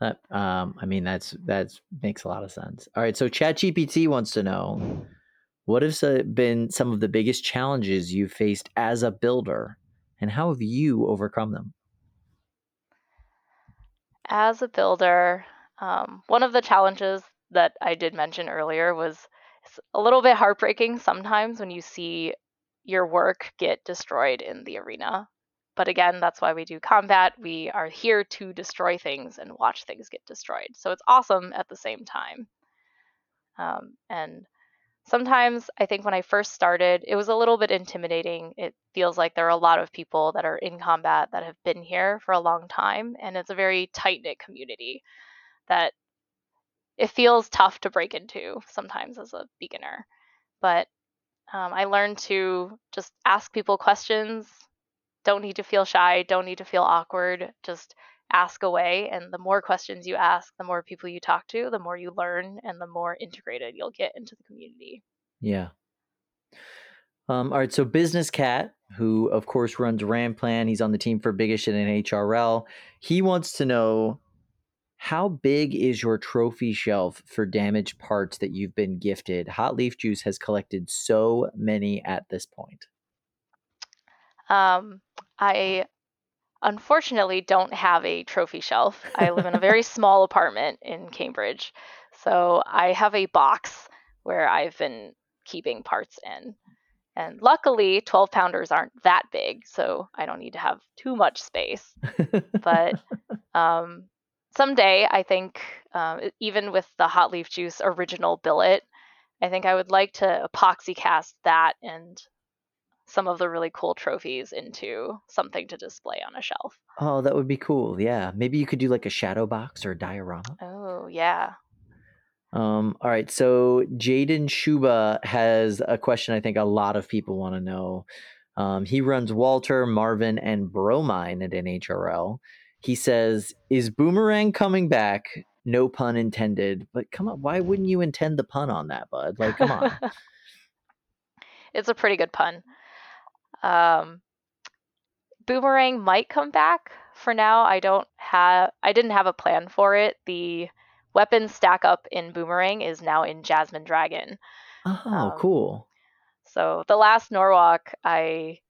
That, um, I mean, that's that's makes a lot of sense. All right, so ChatGPT wants to know what have been some of the biggest challenges you've faced as a builder, and how have you overcome them? As a builder, um, one of the challenges that I did mention earlier was a little bit heartbreaking sometimes when you see your work get destroyed in the arena. But again, that's why we do combat. We are here to destroy things and watch things get destroyed. So it's awesome at the same time. Um, and sometimes I think when I first started, it was a little bit intimidating. It feels like there are a lot of people that are in combat that have been here for a long time, and it's a very tight knit community that it feels tough to break into sometimes as a beginner. But um, I learned to just ask people questions. Don't need to feel shy. Don't need to feel awkward. Just ask away. And the more questions you ask, the more people you talk to, the more you learn, and the more integrated you'll get into the community. Yeah. Um, all right, so Business Cat, who of course runs Ramplan, he's on the team for Bigish NHRL. He wants to know how big is your trophy shelf for damaged parts that you've been gifted? Hot Leaf Juice has collected so many at this point. Um, I unfortunately don't have a trophy shelf. I live in a very *laughs* small apartment in Cambridge. So I have a box where I've been keeping parts in. And luckily, 12 pounders aren't that big, so I don't need to have too much space. But *laughs* um, someday, I think, um, even with the Hot Leaf Juice original billet, I think I would like to epoxy cast that and some of the really cool trophies into something to display on a shelf. oh, that would be cool. Yeah, maybe you could do like a shadow box or a diorama. Oh, yeah. Um, all right, so Jaden Shuba has a question I think a lot of people want to know. Um, he runs Walter, Marvin, and Bromine at NHRL. He says, Is Boomerang coming back? No pun intended. But come on, why wouldn't you intend the pun on that, bud? Like, come on. *laughs* it's a pretty good pun. Um, Boomerang might come back. For now, I don't have. I didn't have a plan for it. The weapon stack up in Boomerang is now in Jasmine Dragon. Oh, Um, cool. So the last Norwalk, I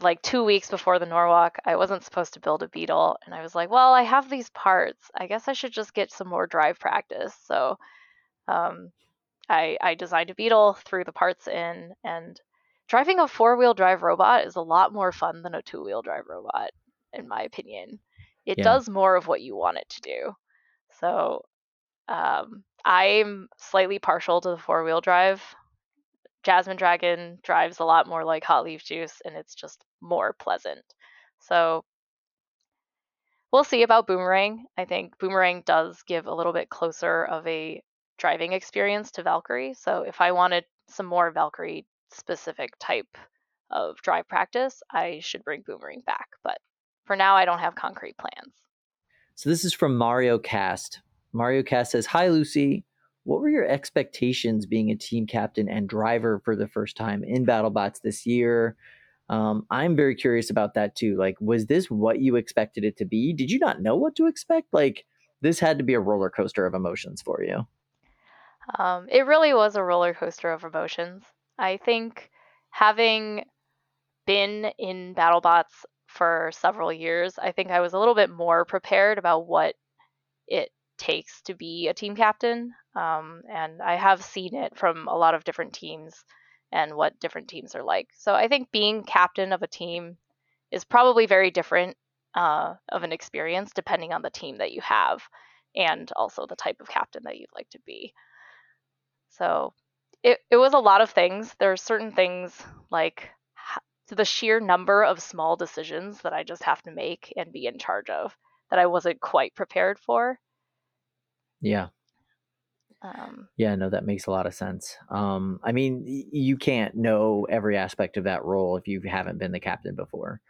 like two weeks before the Norwalk, I wasn't supposed to build a beetle, and I was like, well, I have these parts. I guess I should just get some more drive practice. So um, I I designed a beetle, threw the parts in, and driving a four wheel drive robot is a lot more fun than a two wheel drive robot, in my opinion. It Yeah. does more of what you want it to do. So um, I'm slightly partial to the four wheel drive. Jasmine Dragon drives a lot more like Hot Leaf Juice, and it's just more pleasant. So we'll see about Boomerang. I think Boomerang does give a little bit closer of a driving experience to Valkyrie. So if I wanted some more Valkyrie specific type of drive practice, I should bring Boomerang back. But for now, I don't have concrete plans. So this is from Mario Cast. Mario Cast says, Hi, Lucy. What were your expectations being a team captain and driver for the first time in BattleBots this year? Um, I'm very curious about that too. Like, was this what you expected it to be? Did you not know what to expect? Like, this had to be a roller coaster of emotions for you. Um, it really was a roller coaster of emotions. I think having been in BattleBots for several years, I think I was a little bit more prepared about what it takes to be a team captain. Um, and I have seen it from a lot of different teams and what different teams are like. So I think being captain of a team is probably very different uh, of an experience depending on the team that you have and also the type of captain that you'd like to be. So it, it was a lot of things. There are certain things like the sheer number of small decisions that I just have to make and be in charge of that I wasn't quite prepared for. Yeah. Um, Yeah, no, that makes a lot of sense. Um, I mean, you can't know every aspect of that role if you haven't been the captain before.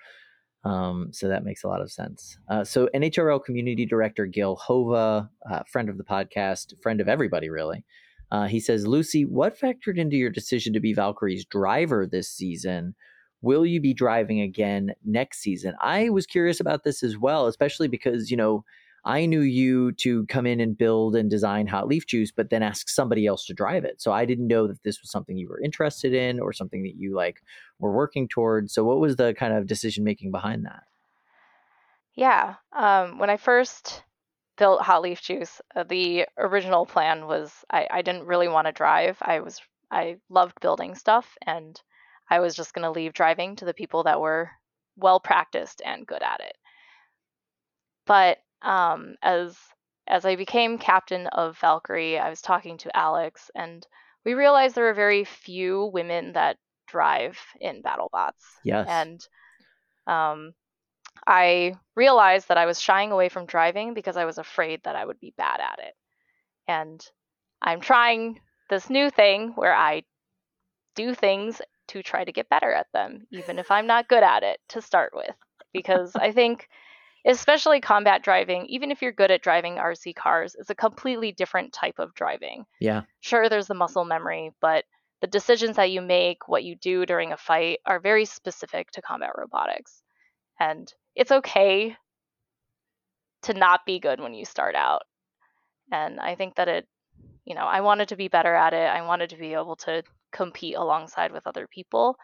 Um, so that makes a lot of sense. Uh, so NHRL Community Director Gil Hova, uh, friend of the podcast, friend of everybody, really. Uh, he says, Lucy, what factored into your decision to be Valkyrie's driver this season? Will you be driving again next season? I was curious about this as well, especially because, you know, I knew you to come in and build and design Hot Leaf Juice, but then ask somebody else to drive it. So I didn't know that this was something you were interested in or something that you like were working towards. So what was the kind of decision making behind that? yeah. Um, when I first built Hot Leaf Juice, uh, the original plan was I, I didn't really want to drive. I was I loved building stuff, and I was just going to leave driving to the people that were well practiced and good at it. But um, as as I became captain of Valkyrie, I was talking to Alex, and we realized there are very few women that drive in BattleBots. Yes. And um, I realized that I was shying away from driving because I was afraid that I would be bad at it. And I'm trying this new thing where I do things to try to get better at them, even if I'm not good at it to start with. Because I think, especially combat driving, even if you're good at driving RC cars, it's a completely different type of driving. yeah. Sure, there's the muscle memory, but the decisions that you make, what you do during a fight, are very specific to combat robotics. And it's okay to not be good when you start out. And I think that it, you know, I wanted to be better at it. I wanted to be able to compete alongside with other people.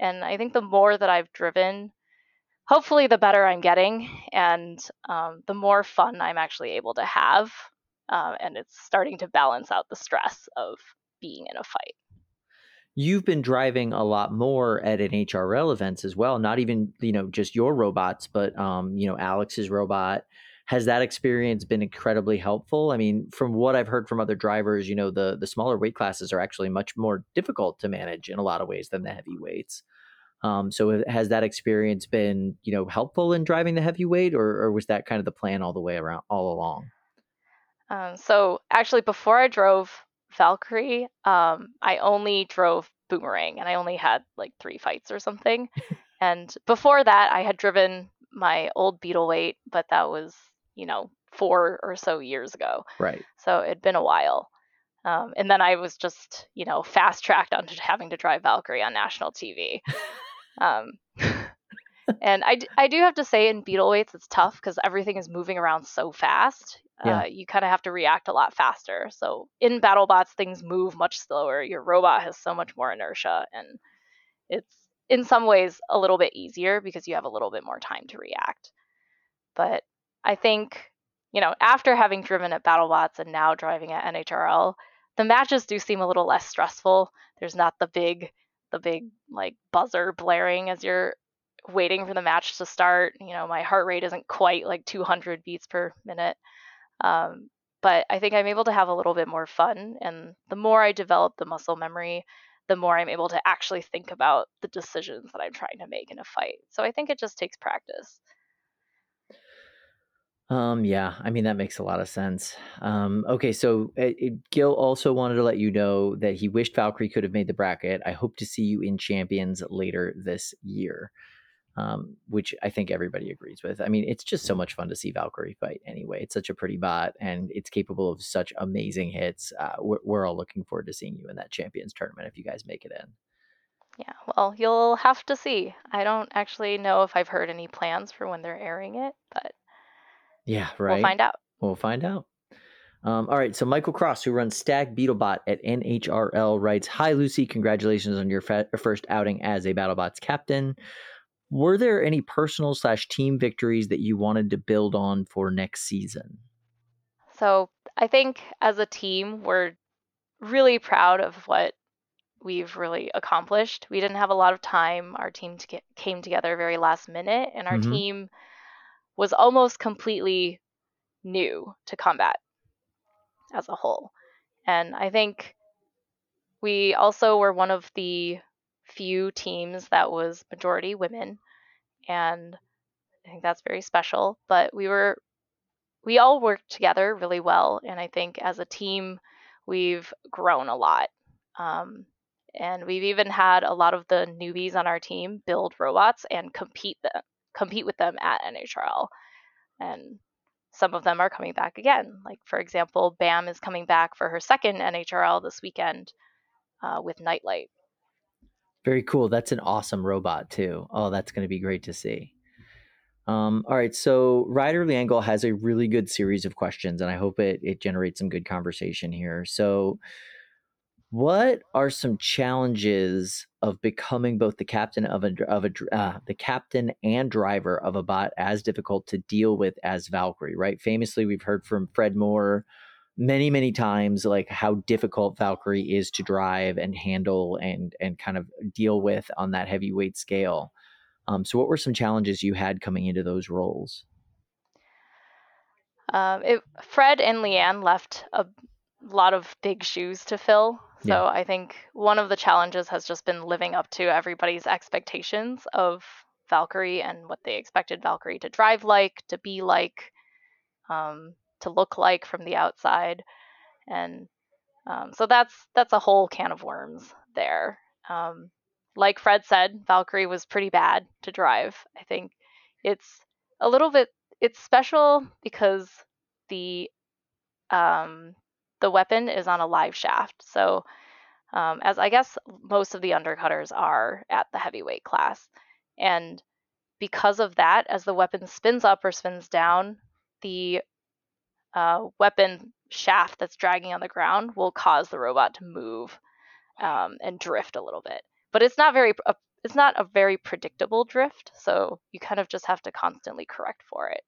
And I think the more that I've driven, hopefully the better I'm getting and um, the more fun I'm actually able to have. Uh, and it's starting to balance out the stress of being in a fight. You've been driving a lot more at NHRL events as well. Not even you know just your robots, but um, you know Alex's robot. Has that experience been incredibly helpful? I mean, from what I've heard from other drivers, you know, the the smaller weight classes are actually much more difficult to manage in a lot of ways than the heavyweights. Um, so has that experience been, you know, helpful in driving the heavyweight, or, or was that kind of the plan all the way around, all along? Um, so actually, before I drove Valkyrie, um, I only drove Boomerang, and I only had like three fights or something. *laughs* and before that, I had driven my old Beetle weight, but that was you know, four or so years ago. Right. So it'd been a while. Um, and then I was just, you know, fast tracked onto *laughs* having to drive Valkyrie on national TV. um, *laughs* and I, I do have to say, in beetle weights, it's tough because everything is moving around so fast. Yeah. Uh, you kind of have to react a lot faster. So in BattleBots, things move much slower. Your robot has so much more inertia, and it's in some ways a little bit easier because you have a little bit more time to react. But I think, you know, after having driven at BattleBots and now driving at NHRL, the matches do seem a little less stressful. There's not the big, the big like buzzer blaring as you're waiting for the match to start. You know, my heart rate isn't quite like 200 beats per minute. Um, but I think I'm able to have a little bit more fun. And the more I develop the muscle memory, the more I'm able to actually think about the decisions that I'm trying to make in a fight. So I think it just takes practice. Um, yeah, I mean that makes a lot of sense. Um, okay, so it, it, Gil also wanted to let you know that he wished Valkyrie could have made the bracket. I hope to see you in Champions later this year, um, which I think everybody agrees with. I mean, it's just so much fun to see Valkyrie fight. Anyway, it's such a pretty bot, and it's capable of such amazing hits. Uh, we're, we're all looking forward to seeing you in that Champions tournament if you guys make it in. Yeah, well, you'll have to see. I don't actually know if I've heard any plans for when they're airing it, but yeah, right. We'll find out. We'll find out. Um, all right, so Michael Cross, who runs Stag Beetlebot at NHRL, writes Hi, Lucy. Congratulations on your fa- first outing as a BattleBots captain. Were there any personal slash team victories that you wanted to build on for next season? So I think as a team, we're really proud of what we've really accomplished. We didn't have a lot of time. Our team to came together very last minute, and our mm-hmm. team was almost completely new to combat as a whole. And I think we also were one of the few teams that was majority women. And I think that's very special. But we were, we all worked together really well. And I think as a team, we've grown a lot. Um, and we've even had a lot of the newbies on our team build robots and compete them compete with them at NHRL. And some of them are coming back again. Like, for example, BAM is coming back for her second NHRL this weekend uh, with Nightlight. Very cool. That's an awesome robot, too. Oh, that's going to be great to see. Um, all right, so Ryder Liangle has a really good series of questions, and I hope it it generates some good conversation here. So, what are some challenges of becoming both the captain of a of a uh, the captain and driver of a bot as difficult to deal with as Valkyrie? Right. Famously, we've heard from Fred Moore many many times like how difficult Valkyrie is to drive and handle and and kind of deal with on that heavyweight scale. Um, so, what were some challenges you had coming into those roles? Um, it, Fred and Leanne left a lot of big shoes to fill so yeah. I think one of the challenges has just been living up to everybody's expectations of Valkyrie and what they expected Valkyrie to drive like, to be like, um, to look like from the outside, and um, so that's that's a whole can of worms there. Um, like Fred said, Valkyrie was pretty bad to drive. I think it's a little bit it's special because the um, the weapon is on a live shaft. So, um, as I guess most of the undercutters are at the heavyweight class. And because of that, as the weapon spins up or spins down, the uh, weapon shaft that's dragging on the ground will cause the robot to move um, and drift a little bit. But it's not very uh, it's not a very predictable drift, so you kind of just have to constantly correct for it.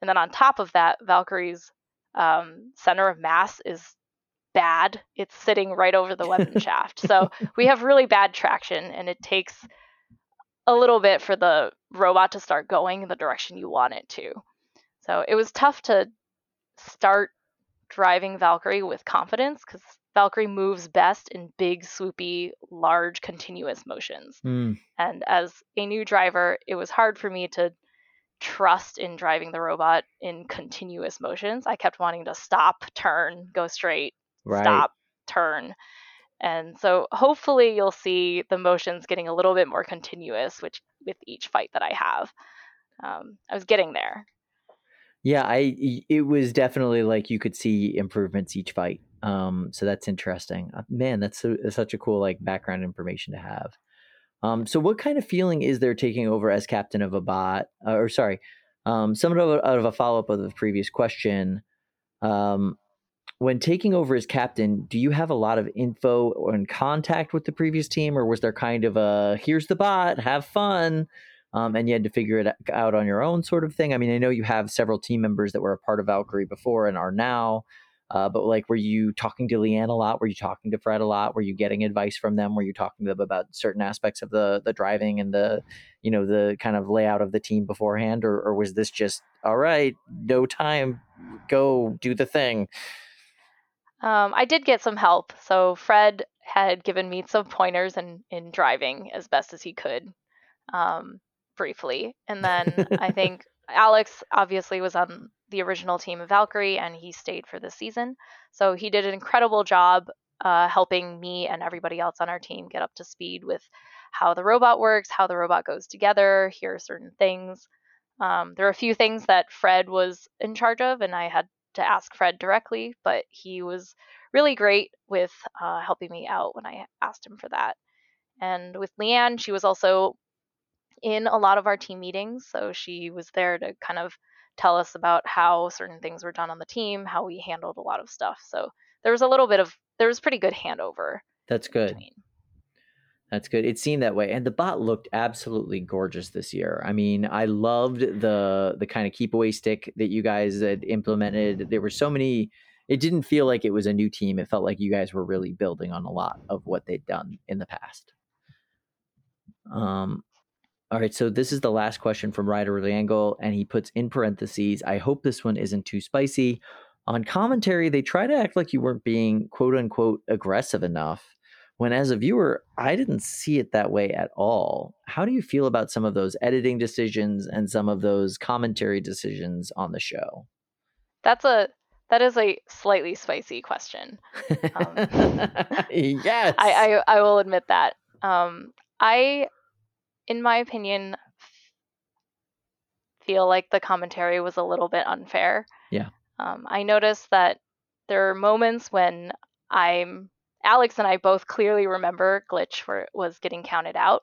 And then on top of that, Valkyrie's um, center of mass is bad. It's sitting right over the weapon *laughs* shaft. So we have really bad traction, and it takes a little bit for the robot to start going in the direction you want it to. So it was tough to start driving Valkyrie with confidence because Valkyrie moves best in big, swoopy, large, continuous motions. Mm, And as a new driver, it was hard for me to trust in driving the robot in continuous motions. I kept wanting to stop, turn, go straight, right. stop, turn. And so hopefully you'll see the motions getting a little bit more continuous which with each fight that I have. Um, I was getting there. Yeah, I it was definitely like you could see improvements each fight. Um, so that's interesting. Uh, Man, that's, such a cool like background information to have. Um, so what kind of feeling is there taking over as captain of a bot? Uh, or sorry, um, somewhat of a, out of a follow up of the previous question. Um, when taking over as captain, do you have a lot of info in contact with the previous team, or was there kind of a here's the bot, have fun, um, and you had to figure it out on your own sort of thing? I mean, I know you have several team members that were a part of Valkyrie before and are now, uh, but like, were you talking to Leanne a lot? Were you talking to Fred a lot? Were you getting advice from them? Were you talking to them about certain aspects of the the driving and the, you know, the kind of layout of the team beforehand, or, or was this just all right, no time, go do the thing? Um, I did get some help. So Fred had given me some pointers in, in driving as best as he could, um, briefly. And then I *laughs* think Alex obviously was on the original team of Valkyrie and he stayed for this season. So he did an incredible job uh, helping me and everybody else on our team get up to speed with how the robot works, how the robot goes together. Here are certain things. Um, there are a few things that Fred was in charge of, and I had to ask Fred directly, but he was really great with uh, helping me out when I asked him for that. And with Leanne, she was also in a lot of our team meetings, so she was there to kind of tell us about how certain things were done on the team, how we handled a lot of stuff. So there was a little bit of there was pretty good handover That's good. between. That's good. It seemed that way, and the bot looked absolutely gorgeous this year. I mean, I loved the the kind of keep away stick that you guys had implemented. There were so many. It didn't feel like it was a new team. It felt like you guys were really building on a lot of what they'd done in the past. Um, all right, so this is the last question from Ryder Langle, and he puts in parentheses, I hope this one isn't too spicy. On commentary, they try to act like you weren't being quote unquote aggressive enough, when as a viewer, I didn't see it that way at all. How do you feel about some of those editing decisions and some of those commentary decisions on the show? That's a that is a slightly spicy question. Um, *laughs* *laughs* yes. I, I I will admit that. Um, I, in my opinion, feel like the commentary was a little bit unfair. Yeah. Um, I noticed that there are moments when I'm Alex and I both clearly remember glitch it was getting counted out,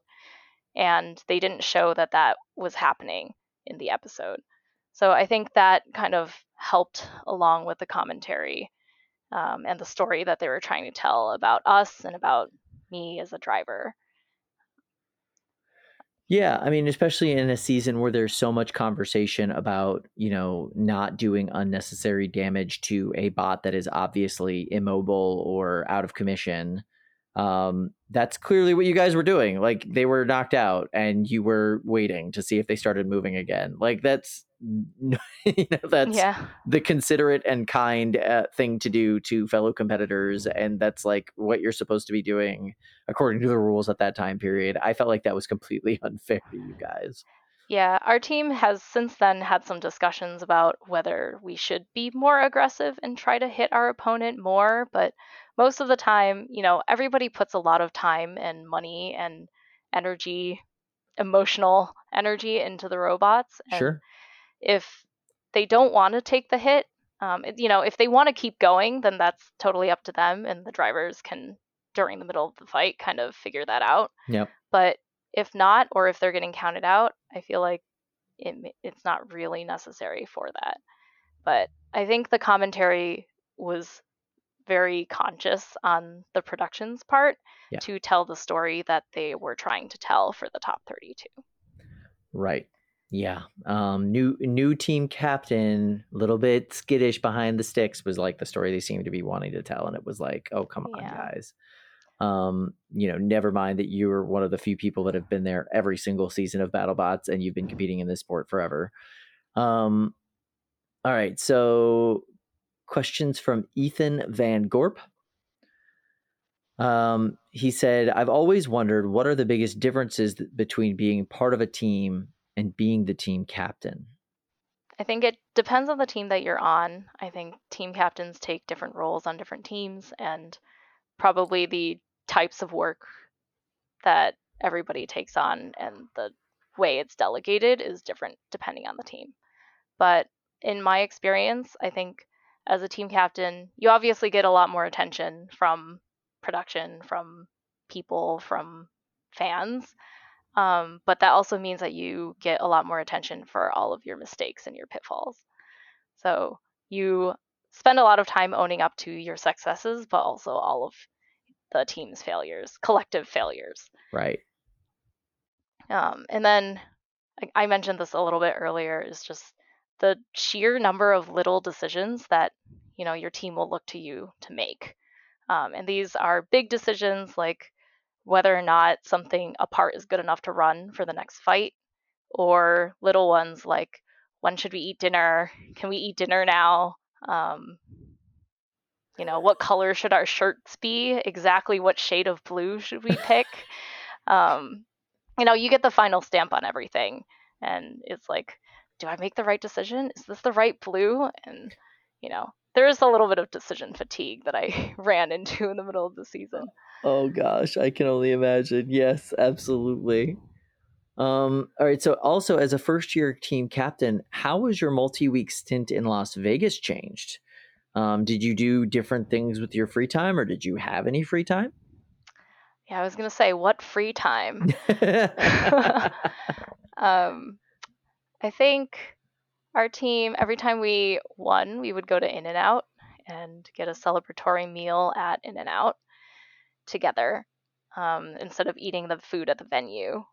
and they didn't show that that was happening in the episode. So I think that kind of helped along with the commentary um, and the story that they were trying to tell about us and about me as a driver. Yeah, I mean, especially in a season where there's so much conversation about, you know, not doing unnecessary damage to a bot that is obviously immobile or out of commission. Um, that's clearly what you guys were doing. Like they were knocked out and you were waiting to see if they started moving again. Like that's *laughs* you know, that's yeah. the considerate and kind uh, thing to do to fellow competitors and that's like what you're supposed to be doing according to the rules at that time period i felt like that was completely *laughs* unfair to you guys Yeah, our team has since then had some discussions about whether we should be more aggressive and try to hit our opponent more, but most of the time, you know, everybody puts a lot of time and money and energy, emotional energy into the robots. And sure if they don't want to take the hit, um, you know, if they want to keep going, then that's totally up to them, and the drivers can, during the middle of the fight, kind of figure that out. yep But if not, or if they're getting counted out, I feel like it, it's not really necessary for that. But I think the commentary was very conscious on the production's part Yeah. to tell the story that they were trying to tell for the top 32. right Yeah. Um, new new team captain, a little bit skittish behind the sticks was like the story they seemed to be wanting to tell, and it was like, oh come on, Yeah. guys. Um, you know, never mind that you are one of the few people that have been there every single season of BattleBots, and you've been competing in this sport forever. Um, all right, so questions from Ethan Van Gorp. Um, he said, I've always wondered what are the biggest differences between being part of a team and being the team captain? I think it depends on the team that you're on. I think team captains take different roles on different teams, and probably the types of work that everybody takes on and the way it's delegated is different depending on the team. But in my experience, I think as a team captain, you obviously get a lot more attention from production, from people, from fans. Um, but that also means that you get a lot more attention for all of your mistakes and your pitfalls. So you spend a lot of time owning up to your successes, but also all of the team's failures, collective failures. Right. Um, and then I, I mentioned this a little bit earlier is just the sheer number of little decisions that you know your team will look to you to make. Um, and these are big decisions like whether or not something a part is good enough to run for the next fight, or little ones like when should we eat dinner? Can we eat dinner now? Um, you know, what color should our shirts be? Exactly what shade of blue should we pick? *laughs* um, you know, you get the final stamp on everything, and it's like, do I make the right decision? Is this the right blue? And you know, there is a little bit of decision fatigue that I *laughs* ran into in the middle of the season. Oh gosh, I can only imagine. Yes, absolutely. Um, all right. So, also as a first year team captain, how was your multi week stint in Las Vegas changed? Um, did you do different things with your free time, or did you have any free time? Yeah, I was gonna say, what free time? *laughs* *laughs* um, I think our team, every time we won, we would go to In N Out and get a celebratory meal at In N Out together um, instead of eating the food at the venue.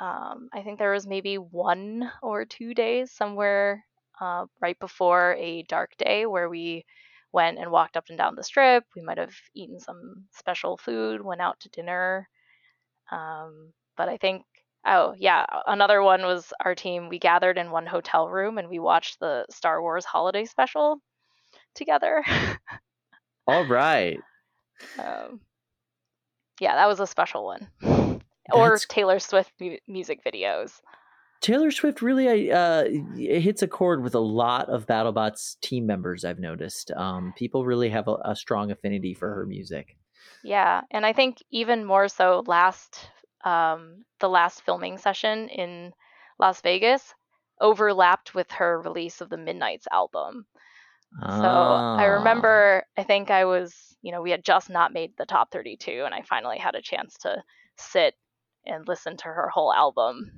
Um, I think there was maybe one or two days somewhere uh, right before a dark day where we went and walked up and down the strip. We might have eaten some special food, went out to dinner. Um, but I think, oh, yeah, another one was our team. We gathered in one hotel room and we watched the Star Wars holiday special together. All *laughs* right. um, yeah, that was a special one. Or Taylor Swift mu- music videos. Taylor Swift really uh, it hits a chord with a lot of BattleBots team members. I've noticed. Um, people really have a, a strong affinity for her music. Yeah, and I think even more so last um, the last filming session in Las Vegas overlapped with her release of the Midnights album. So I Ah. remember I think I was, you know, we had just not made the top 32 and I finally had a chance to sit and listen to her whole album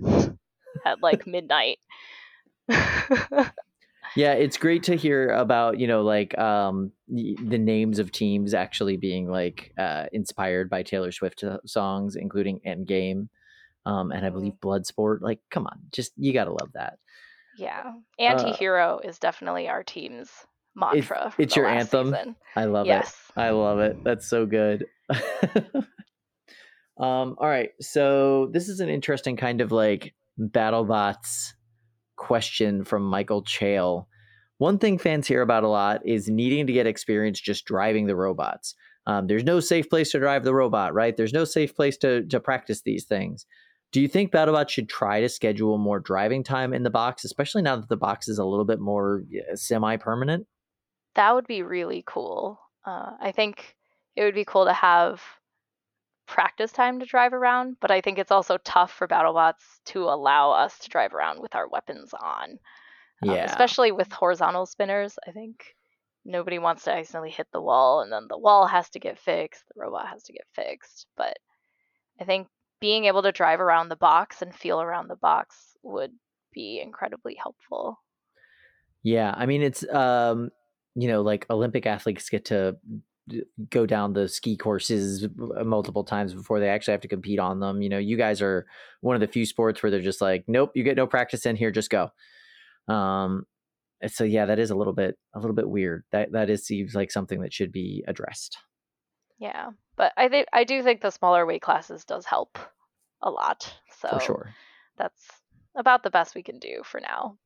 at like midnight. *laughs* Yeah, it's great to hear about you know like um the names of teams actually being like uh inspired by Taylor Swift uh, songs, including Endgame, um, and I Mhm. believe Bloodsport. Like, come on, just you gotta love that. yeah. Anti-hero is definitely our team's mantra. from it's your anthem? season. I love yes. it. I love it. That's so good. *laughs* um, all right. So this is an interesting kind of like BattleBots question from Michael Chale. One thing fans hear about a lot is needing to get experience just driving the robots. Um, there's no safe place to drive the robot, right? There's no safe place to to practice these things. Do you think BattleBots should try to schedule more driving time in the box, especially now that the box is a little bit more semi permanent? That would be really cool. Uh, I think it would be cool to have practice time to drive around, but I think it's also tough for BattleBots to allow us to drive around with our weapons on. Um, Yeah. especially with horizontal spinners. I think nobody wants to accidentally hit the wall and then the wall has to get fixed, the robot has to get fixed. But I think being able to drive around the box and feel around the box would be incredibly helpful. Yeah, I mean it's um you know like Olympic athletes get to go down the ski courses uh, multiple times before they actually have to compete on them. You know, you guys are one of the few sports where they're just like, nope, you get no practice in here, just go. Um, so yeah, that is a little bit a little bit weird. That that is seems like something that should be addressed. Yeah, but I think I do think the smaller weight classes does help a lot. So for sure. that's about the best we can do for now.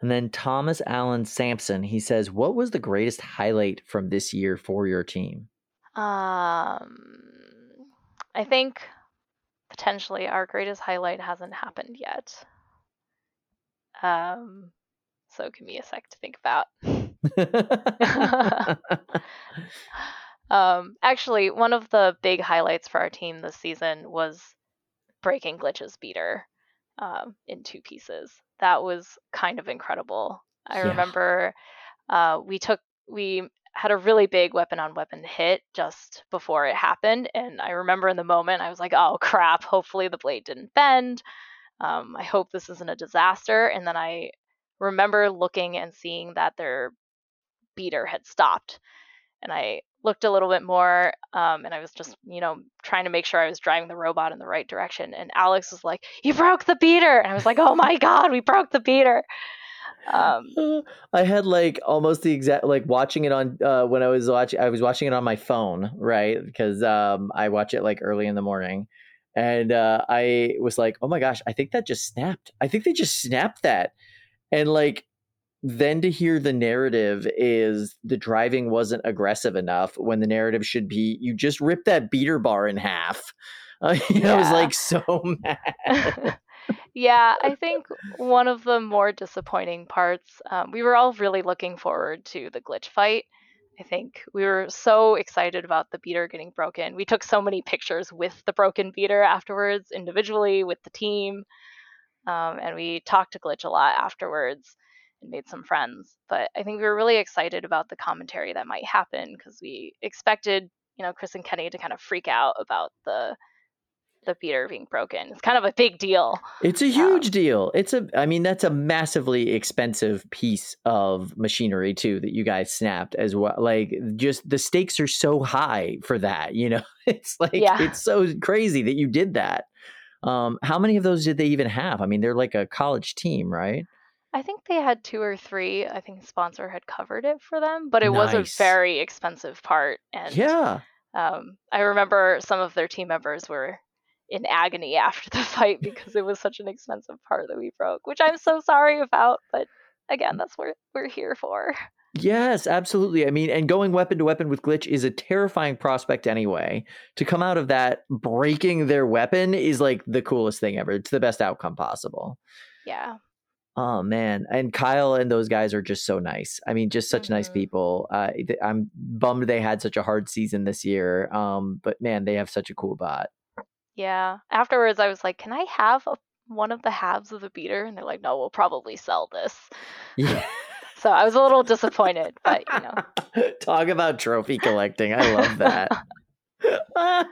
And then Thomas Allen Sampson, he says, "What was the greatest highlight from this year for your team?" Um, I think potentially our greatest highlight hasn't happened yet. Um, so give me a sec to think about. *laughs* Um, actually, one of the big highlights for our team this season was breaking Glitch's beater um, in two pieces. That was kind of incredible. I Yeah. remember uh, we took we had a really big weapon on weapon hit just before it happened, and I remember in the moment I was like, "Oh crap! Hopefully the blade didn't bend. Um, I hope this isn't a disaster." And then I remember looking and seeing that their beater had stopped and I looked a little bit more, um, and I was just, you know, trying to make sure I was driving the robot in the right direction. And Alex was like, "You broke the beater," and I was like, "Oh my god, we broke the beater!" Um, *laughs* I had like almost the exact like watching it on uh when I was watching I was watching it on my phone, right? Because um I watch it like early in the morning. And uh I was like, "Oh my gosh, I think that just snapped. I think they just snapped that." And like then to hear the narrative is the driving wasn't aggressive enough when the narrative should be you just ripped that beater bar in half. Uh, you know, I was like so *laughs* mad. *laughs* yeah, I think one of the more disappointing parts, um, we were all really looking forward to the glitch fight. I think we were so excited about the beater getting broken. We took so many pictures with the broken beater afterwards, individually with the team, um, and we talked to Glitch a lot afterwards and made some friends. But I think we were really excited about the commentary that might happen because we expected, you know, Chris and Kenny to kind of freak out about the the beater being broken. It's kind of a big deal. It's a huge deal. It's a I mean that's a massively expensive piece of machinery too that you guys snapped as well. Like just the stakes are so high for that, you know. *laughs* It's like Yeah. it's so crazy that you did that. Um how many of those did they even have? I mean they're like a college team, right? I think they had two or three. I think sponsor had covered it for them, but it was a very expensive part. And Yeah. um, I remember some of their team members were in agony *laughs* after the fight because it was such an expensive part that we broke, which I'm so sorry about. But again, that's what we're here for. Yes, absolutely. I mean, and going weapon to weapon with glitch is a terrifying prospect anyway. To come out of that breaking their weapon is like the coolest thing ever. It's the best outcome possible. Yeah. Oh man, and Kyle and those guys are just so nice. I mean, just such nice Mhm. people. Uh, I'm bummed they had such a hard season this year. Um, but man, they have such a cool bot. Yeah. Afterwards, I was like, can I have a, one of the halves of the beater? And they're like, no, we'll probably sell this. Yeah. *laughs* So I was a little disappointed, but you know, *laughs* Talk about trophy collecting. I love that. *laughs*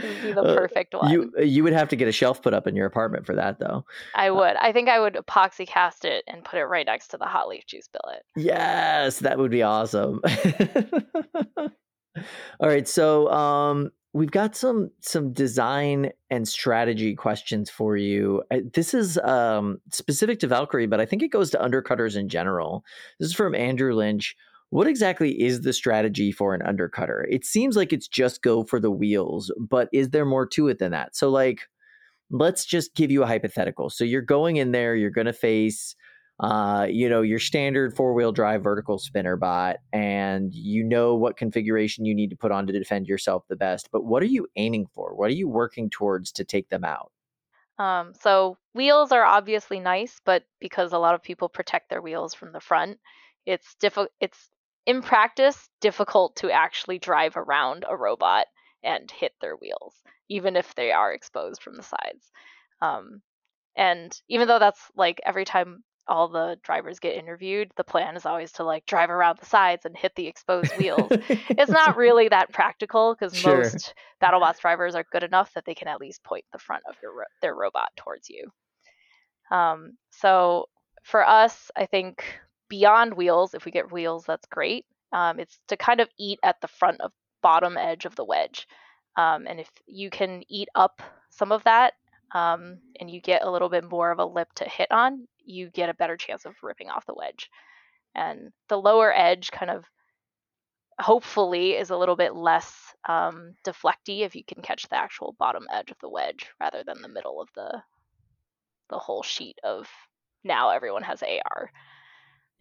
would be the Uh, perfect one. You you would have to get a shelf put up in your apartment for that though. I would. I think I would epoxy cast it and put it right next to the hot leaf juice billet. Yes, that would be awesome. *laughs* All right, so um we've got some some design and strategy questions for you. Uh, This is um specific to Valkyrie, but I think it goes to undercutters in general. This is from Andrew Lynch. What exactly is the strategy for an undercutter? It seems like it's just go for the wheels, but is there more to it than that? So like let's just give you a hypothetical. So you're going in there, you're going to face uh, you know, your standard four wheel drive vertical spinner bot, and you know what configuration you need to put on to defend yourself the best. But what are you aiming for? What are you working towards to take them out? Um, so wheels are obviously nice, but because a lot of people protect their wheels from the front, it's difficult. It's in practice difficult to actually drive around a robot and hit their wheels, even if they are exposed from the sides. Um, and even though that's like every time all the drivers get interviewed, the plan is always to like drive around the sides and hit the exposed wheels. it's not *laughs* really that practical because Sure. most BattleBots drivers are good enough that they can at least point the front of your ro- their robot towards you. Um, so for us, I think beyond wheels, if we get wheels, that's great. Um, it's to kind of eat at the front of bottom edge of the wedge. Um, and if you can eat up some of that um, and you get a little bit more of a lip to hit on, you get a better chance of ripping off the wedge. And the lower edge kind of hopefully is a little bit less um, deflecty if you can catch the actual bottom edge of the wedge rather than the middle of the the whole sheet of now everyone has AR.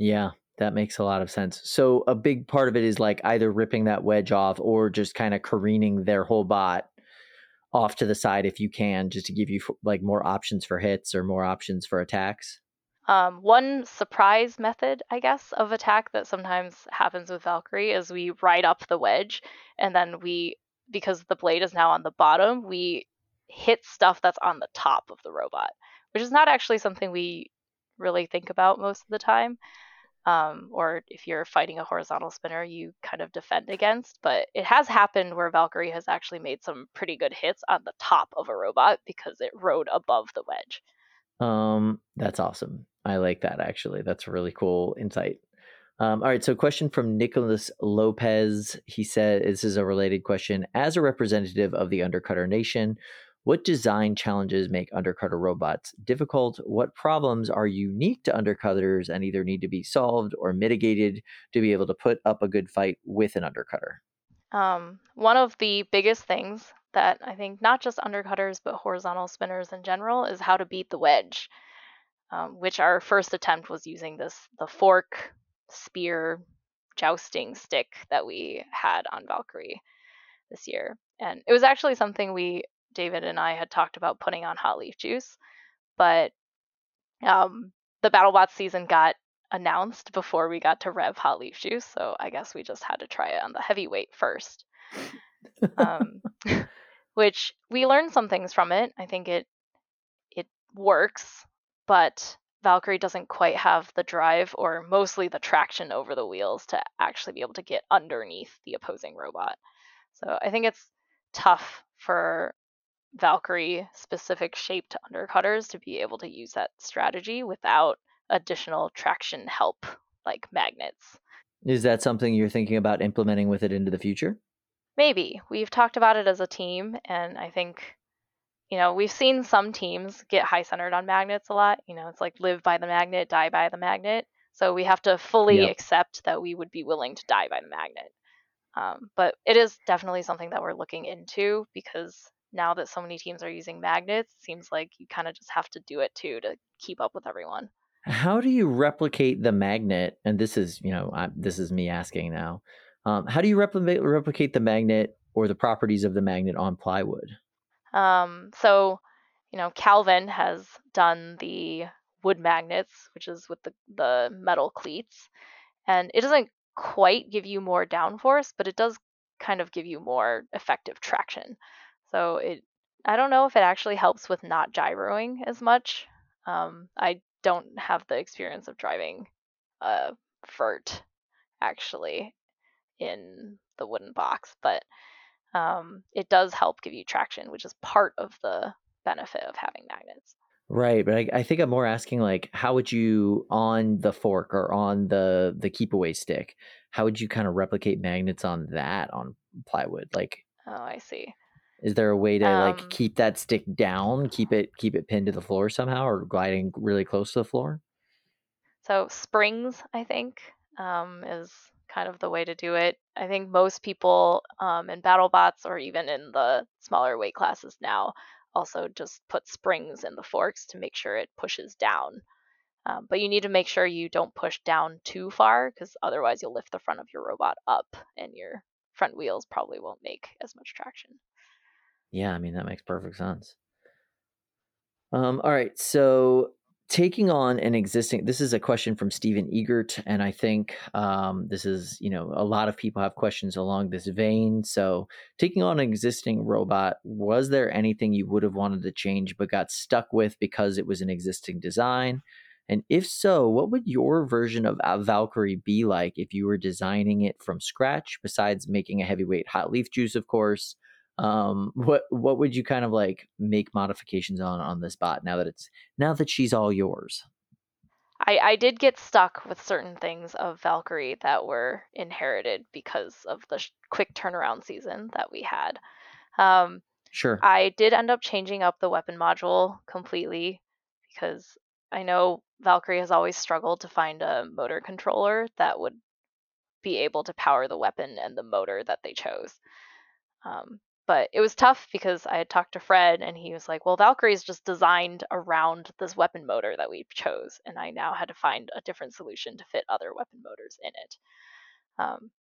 Yeah, that makes a lot of sense. So a big part of it is like either ripping that wedge off or just kind of careening their whole bot off to the side if you can, just to give you like more options for hits or more options for attacks. Um, one surprise method, I guess, of attack that sometimes happens with Valkyrie is we ride up the wedge and then we, because the blade is now on the bottom, we hit stuff that's on the top of the robot, which is not actually something we really think about most of the time. Um, or if you're fighting a horizontal spinner, you kind of defend against. But it has happened where Valkyrie has actually made some pretty good hits on the top of a robot because it rode above the wedge. Um, that's awesome. I like that actually. That's a really cool insight. Um, all right, so question from Nicholas Lopez. He said this is a related question. As a representative of the Undercutter Nation, what design challenges make undercutter robots difficult? What problems are unique to undercutters and either need to be solved or mitigated to be able to put up a good fight with an undercutter? Um, one of the biggest things that I think not just undercutters but horizontal spinners in general is how to beat the wedge, um, which our first attempt was using this the fork spear jousting stick that we had on Valkyrie this year, and it was actually something we David and I had talked about putting on hot leaf juice, but um, the BattleBots season got announced before we got to rev hot leaf juice, so I guess we just had to try it on the heavyweight first. um, *laughs* *laughs* which we learned some things from it. I think it it works, but Valkyrie doesn't quite have the drive or mostly the traction over the wheels to actually be able to get underneath the opposing robot. So I think it's tough for Valkyrie specific shaped undercutters to be able to use that strategy without additional traction help like magnets. Is that something you're thinking about implementing with it into the future? Maybe. We've talked about it as a team, and I think, you know, we've seen some teams get high centered on magnets a lot. You know, it's like live by the magnet, die by the magnet. So we have to fully yep. accept that we would be willing to die by the magnet. Um, but it is definitely something that we're looking into because now that so many teams are using magnets, it seems like you kind of just have to do it too to keep up with everyone. How do you replicate the magnet? And this is, you know, I, this is me asking now. Um, how do you replicate replicate the magnet or the properties of the magnet on plywood? Um, so, you know, Calvin has done the wood magnets, which is with the the metal cleats, and it doesn't quite give you more downforce, but it does kind of give you more effective traction. So it, I don't know if it actually helps with not gyroing as much. Um, I don't have the experience of driving a vert actually in the wooden box, but um, it does help give you traction, which is part of the benefit of having magnets. Right, but I, I, think I'm more asking like, how would you on the fork or on the the keep away stick? How would you kind of replicate magnets on that on plywood? Like, oh, I see. Is there a way to um, like keep that stick down, keep it keep it pinned to the floor somehow, or gliding really close to the floor? So springs, I think, um, is kind of the way to do it. I think most people um, in BattleBots or even in the smaller weight classes now also just put springs in the forks to make sure it pushes down. Um, but you need to make sure you don't push down too far because otherwise you'll lift the front of your robot up and your front wheels probably won't make as much traction. Yeah, I mean that makes perfect sense. Um, all right, so taking on an existing this is a question from Stephen Egert, and I think um, this is you know a lot of people have questions along this vein. So taking on an existing robot, was there anything you would have wanted to change but got stuck with because it was an existing design? And if so, what would your version of Valkyrie be like if you were designing it from scratch, besides making a heavyweight hot leaf juice, of course? Um what what would you kind of like make modifications on on this bot now that it's now that she's all yours I, I did get stuck with certain things of Valkyrie that were inherited because of the sh- quick turnaround season that we had. Um, Sure. I did end up changing up the weapon module completely because I know Valkyrie has always struggled to find a motor controller that would be able to power the weapon and the motor that they chose. Um, but it was tough because I had talked to Fred and he was like, "Well, Valkyrie is just designed around this weapon motor that we chose, and I now had to find a different solution to fit other weapon motors in it." Um,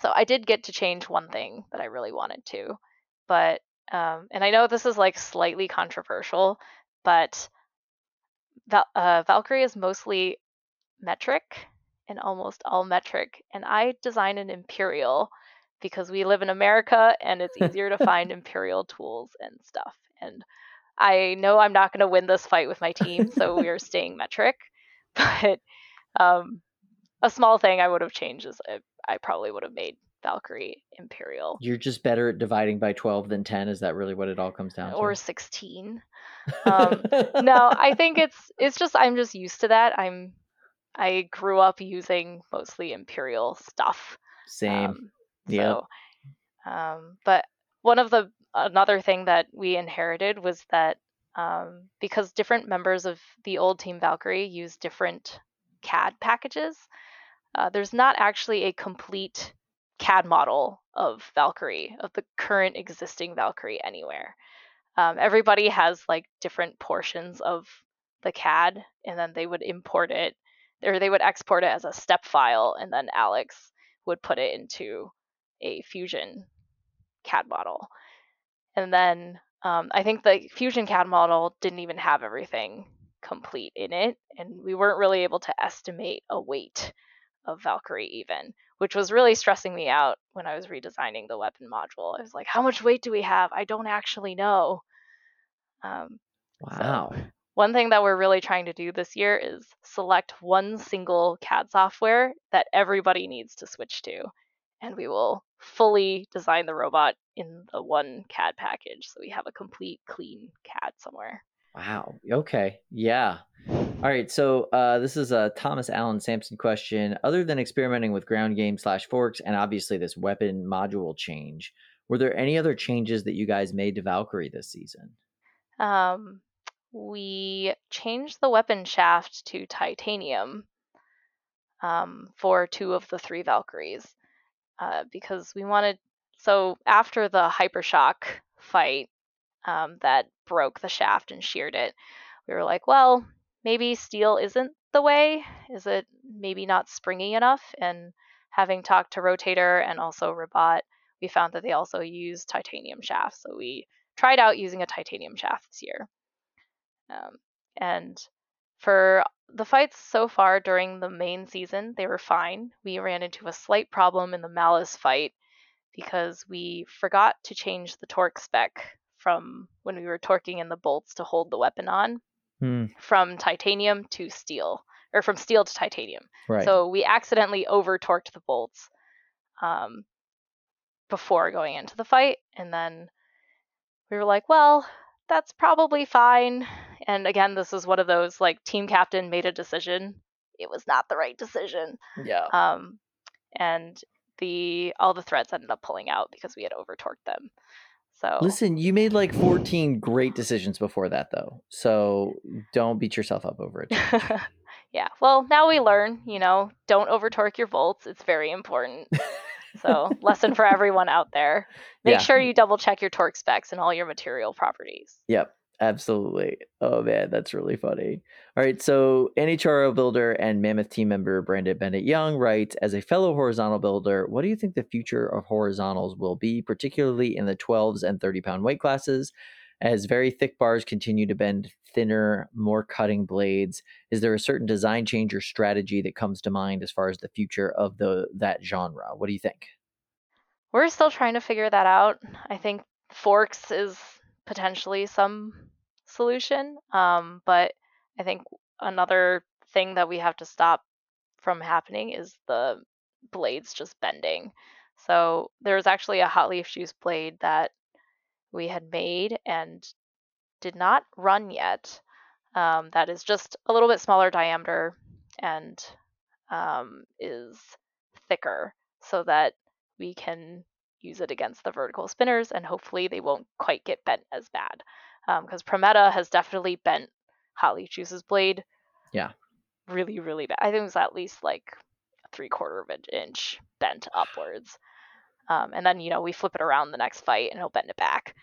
so I did get to change one thing that I really wanted to, but um, and I know this is like slightly controversial, but Val- uh, Valkyrie is mostly metric and almost all metric, and I design an Imperial because we live in America and it's *laughs* easier to find Imperial tools and stuff. And I know I'm not going to win this fight with my team, so we are staying metric. *laughs* But um, a small thing I would have changed is I, I probably would have made Valkyrie Imperial You're just better at dividing by 12 than 10. Is that really what it all comes down to? or 16. *laughs* um, no, I think it's it's just I'm just used to that. I'm I grew up using mostly Imperial stuff. Same. Um, Yep. So, um, but one of the another thing that we inherited was that um, because different members of the old Team Valkyrie use different CAD packages, uh, there's not actually a complete CAD model of Valkyrie of the current existing Valkyrie anywhere. Um, everybody has like different portions of the CAD, and then they would import it, or they would export it as a step file, and then Alex would put it into a Fusion CAD model. And then um, I think the Fusion CAD model didn't even have everything complete in it, and we weren't really able to estimate a weight of Valkyrie even, which was really stressing me out when I was redesigning the weapon module. I was like, how much weight do we have? I don't actually know. Um, wow. one thing that we're really trying to do this year is select one single CAD software that everybody needs to switch to. And we will fully design the robot in the one CAD package. So we have a complete clean CAD somewhere. Wow. Okay. Yeah. All right. So uh, this is a Thomas Allen Sampson question. Other than experimenting with ground game slash forks and obviously this weapon module change, were there any other changes that you guys made to Valkyrie this season? Um, we changed the weapon shaft to titanium um, for two of the three Valkyries uh, because we wanted. So after the hypershock fight um, that broke the shaft and sheared it, we were like, well, maybe steel isn't the way. Is it maybe not springy enough? And having talked to Rotator and also Rabat, we found that they also use titanium shafts. So we tried out using a titanium shaft this year. Um, and for the fights so far during the main season, they were fine. We ran into a slight problem in the Malice fight because we forgot to change the torque spec from when we were torquing in the bolts to hold the weapon on Hmm. from titanium to steel, or from steel to titanium. Right. So we accidentally over torqued the bolts um, before going into the fight, and then we were like, well, that's probably fine. And again, this is one of those like team captain made a decision. It was not the right decision. yeah. Um, and the all the threads ended up pulling out because we had over torqued them. So Listen, you made like 14 great decisions before that, though. So don't beat yourself up over it. *laughs* yeah. Well, now we learn, you know, don't over torque your bolts. It's very important. *laughs* So, lesson for everyone out there. Make Yeah. sure you double check your torque specs and all your material properties. Yep, absolutely. Oh man, that's really funny. All right, so NHRL builder and Mammoth team member Brandon Bennett Young writes, as a fellow horizontal builder, what do you think the future of horizontals will be, particularly in the 12s and 30 pound weight classes? As very thick bars continue to bend thinner, more cutting blades, is there a certain design change or strategy that comes to mind as far as the future of the that genre? What do you think? We're still trying to figure that out. I think forks is potentially some solution, um, but I think another thing that we have to stop from happening is the blades just bending. So there was actually a hot leaf juice blade that we had made and did not run yet. Um, that is just a little bit smaller diameter, and um, is thicker so that we can use it against the vertical spinners and hopefully they won't quite get bent as bad. Because Prometa has definitely bent Hot Leaf Juice's blade. Yeah. Really, really bad. I think it was at least like three quarter of an inch bent upwards. Um, and then, you know, we flip it around the next fight and he'll bend it back.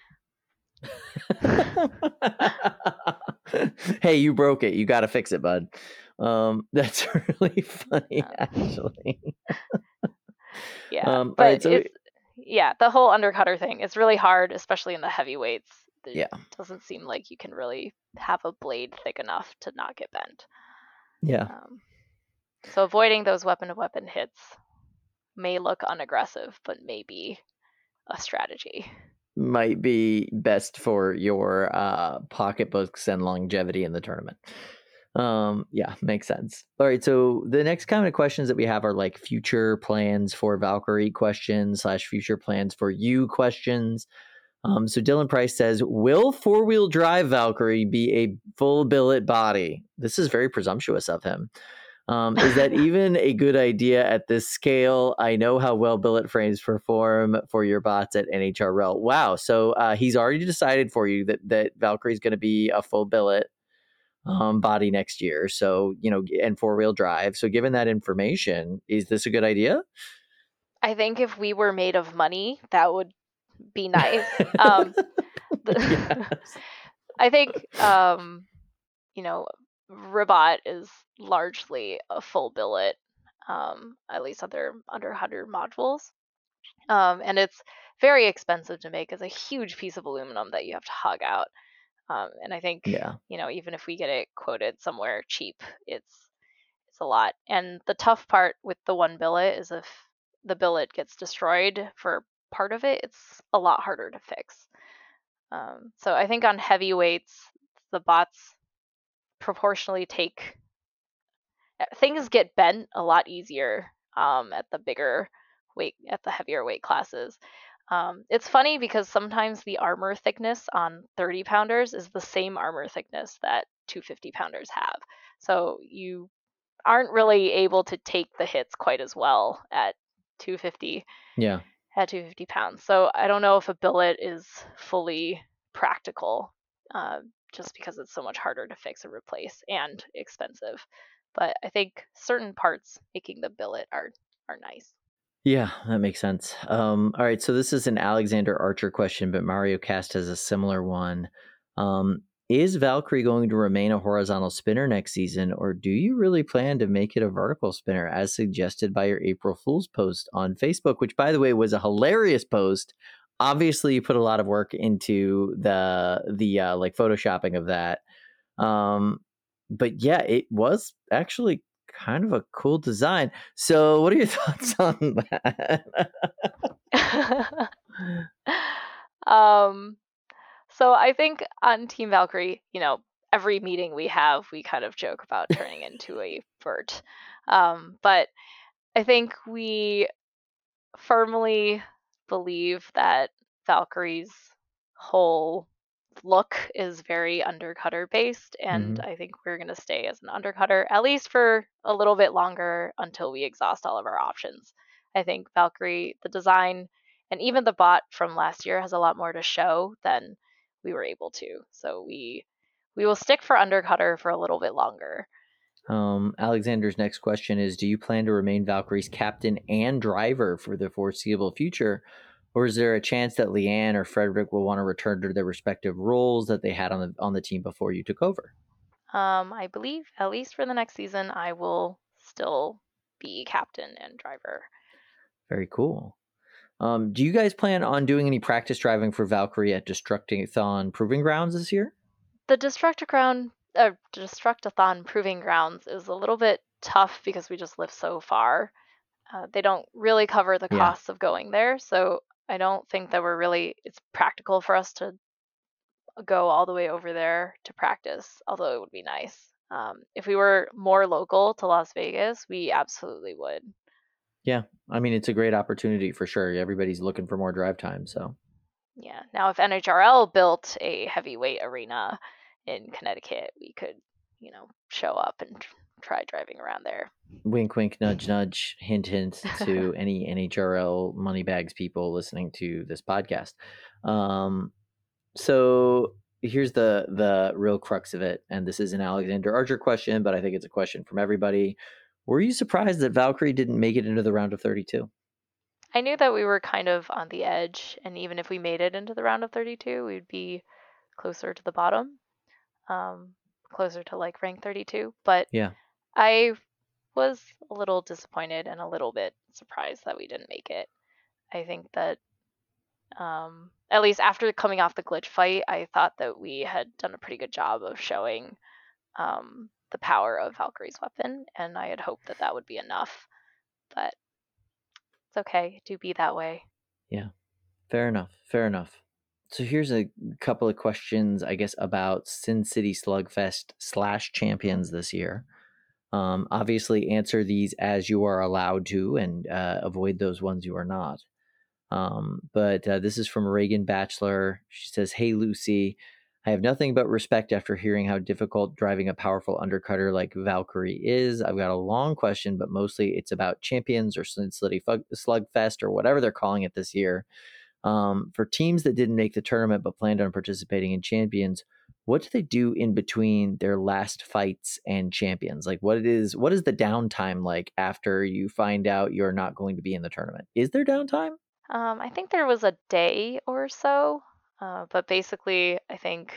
*laughs* hey, you broke it. You got to fix it, bud. Um, *laughs* that's really funny, Um, actually. *laughs* Yeah. Um, but right, so it's, yeah, the whole undercutter thing is really hard, especially in the heavyweights. It Yeah. doesn't seem like you can really have a blade thick enough to not get bent. Yeah. Um, so avoiding those weapon to weapon hits may look unaggressive, but may be a strategy. might be best for your uh, pocketbooks and longevity in the tournament. Um, yeah, makes sense. All right, so the next kind of questions that we have are like future plans for Valkyrie questions slash future plans for you questions. Um, so Dylan Price says, "Will four wheel drive Valkyrie be a full billet body?" This is very presumptuous of him. Um, is that *laughs* even a good idea at this scale? I know how well billet frames perform for your bots at NHRL. Wow. So uh, he's already decided for you that, that Valkyrie is going to be a full billet um, body next year. So, you know, and four wheel drive. So, given that information, is this a good idea? I think if we were made of money, that would be *laughs* nice. um, *laughs* the- Yes. I think, um, you know, Rabat is largely a full billet, um, at least under under 100 modules. Um, and it's very expensive to make as a huge piece of aluminum that you have to hug out. Um, and I think, Yeah. you know, even if we get it quoted somewhere cheap, it's it's a lot. And the tough part with the one billet is if the billet gets destroyed for part of it, it's a lot harder to fix. Um, so I think on heavyweights, the bots proportionally take uh, things get bent a lot easier um, at the bigger weight at the heavier weight classes. Um, it's funny because sometimes the armor thickness on 30 pounders is the same armor thickness that 250 pounders have. So you aren't really able to take the hits quite as well at 250 Yeah. at 250 pounds. So I don't know if a billet is fully practical, uh, just because it's so much harder to fix and replace and expensive. But I think certain parts making the billet are are nice. Yeah, that makes sense. Um, all right, so this is an Alexander Archer question, but Mario Cast has a similar one. Um, is Valkyrie going to remain a horizontal spinner next season, or do you really plan to make it a vertical spinner, as suggested by your April Fool's post on Facebook, which, by the way, was a hilarious post. Obviously, you put a lot of work into the the uh, like photoshopping of that. Um, but yeah, it was actually kind of a cool design. So, what are your *laughs* thoughts on that? *laughs* um, so I think on Team Valkyrie, you know, every meeting we have, we kind of joke about turning into a vert. Um, but I think we firmly believe that Valkyrie's whole look is very undercutter based, and mm-hmm. I think we're going to stay as an undercutter at least for a little bit longer until we exhaust all of our options. I think Valkyrie, the design, and even the bot from last year has a lot more to show than we were able to. So we we will stick for undercutter for a little bit longer. Um, Alexander's next question is Do you plan to remain Valkyrie's captain and driver for the foreseeable future? Or is there a chance that Leanne or Frederick will want to return to their respective roles that they had on the on the team before you took over? Um, I believe at least for the next season, I will still be captain and driver. Very cool. Um, do you guys plan on doing any practice driving for Valkyrie at Destructathon Proving Grounds this year? The Destructicrown, uh, Destructathon Proving Grounds is a little bit tough because we just live so far. Uh, they don't really cover the Yeah. costs of going there, so I don't think that we're really it's practical for us to go all the way over there to practice. Although it would be nice. Um, if we were more local to Las Vegas, we absolutely would. Yeah, I mean, it's a great opportunity for sure. Everybody's looking for more drive time, so Yeah. Now, if NHRL built a heavyweight arena in Connecticut, we could, you know, show up and try driving around there. Wink, wink, nudge, nudge, hint, hint to *laughs* any NHRL moneybags people listening to this podcast. Um, so here's the the real crux of it, and this is an Alexander Archer question, but I think it's a question from everybody. Were you surprised that Valkyrie didn't make it into the round of 32? I knew that we were kind of on the edge, and even if we made it into the round of 32, we'd be closer to the bottom, um, closer to like rank 32. But Yeah. I was a little disappointed and a little bit surprised that we didn't make it. I think that, um, at least after coming off the glitch fight, I thought that we had done a pretty good job of showing um, the power of Valkyrie's weapon, and I had hoped that that would be enough. But it's okay. Do be that way. Yeah, fair enough. Fair enough. So here's a couple of questions, I guess, about Sin City Slugfest slash champions this year. Um, obviously, answer these as you are allowed to, and uh, avoid those ones you are not. Um, but uh, this is from Reagan Bachelor. She says, "Hey Lucy, I have nothing but respect after hearing how difficult driving a powerful undercutter like Valkyrie is. I've got a long question, but mostly it's about champions or Sin City Slugfest or whatever they're calling it this year." Um, for teams that didn't make the tournament but planned on participating in champions, what do they do in between their last fights and champions? Like what it is, what is the downtime like after you find out you're not going to be in the tournament? Is there downtime? Um, I think there was a day or so, uh, but basically, I think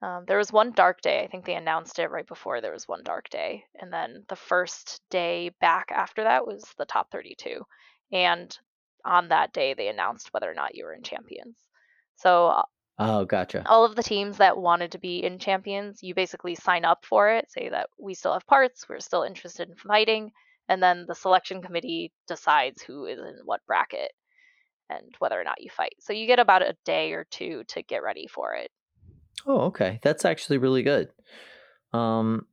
um, there was one dark day. I think they announced it right before there was one dark day, and then the first day back after that was the top 32, and on that day they announced whether or not you were in champions. So uh, Oh, gotcha. all of the teams that wanted to be in champions, you basically sign up for it, say that we still have parts, we're still interested in fighting, and then the selection committee decides who is in what bracket and whether or not you fight. So you get about a day or two to get ready for it. Oh, okay. That's actually really good. Um,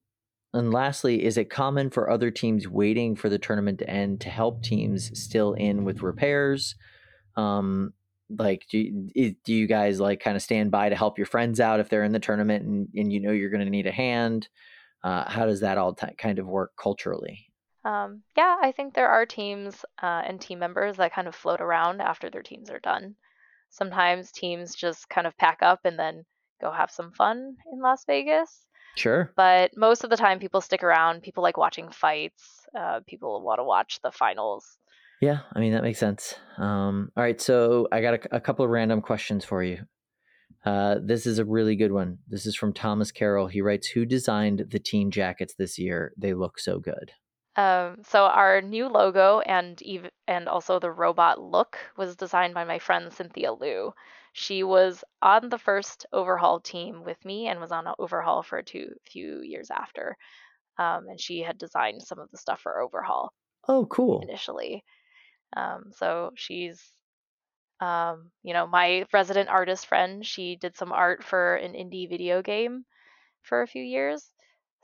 and lastly, is it common for other teams waiting for the tournament to end to help teams still in with repairs? Um, like, do you, do you guys like kind of stand by to help your friends out if they're in the tournament and, and you know you're going to need a hand? Uh, how does that all ti kind of work culturally? Um, yeah, I think there are teams uh, and team members that kind of float around after their teams are done. Sometimes teams just kind of pack up and then go have some fun in Las Vegas. Sure. But most of the time, people stick around. People like watching fights. Uh, people want to watch the finals. Yeah, I mean that makes sense. Um, all right, so I got a, a couple of random questions for you. Uh, this is a really good one. This is from Thomas Carroll. He writes, "Who designed the team jackets this year? They look so good." Um, so our new logo and even and also the robot look was designed by my friend Cynthia Liu. She was on the first overhaul team with me and was on an overhaul for a two, few years after. Um, and she had designed some of the stuff for overhaul Oh, cool. initially. Um, so she's, um, you know, my resident artist friend. She did some art for an indie video game for a few years.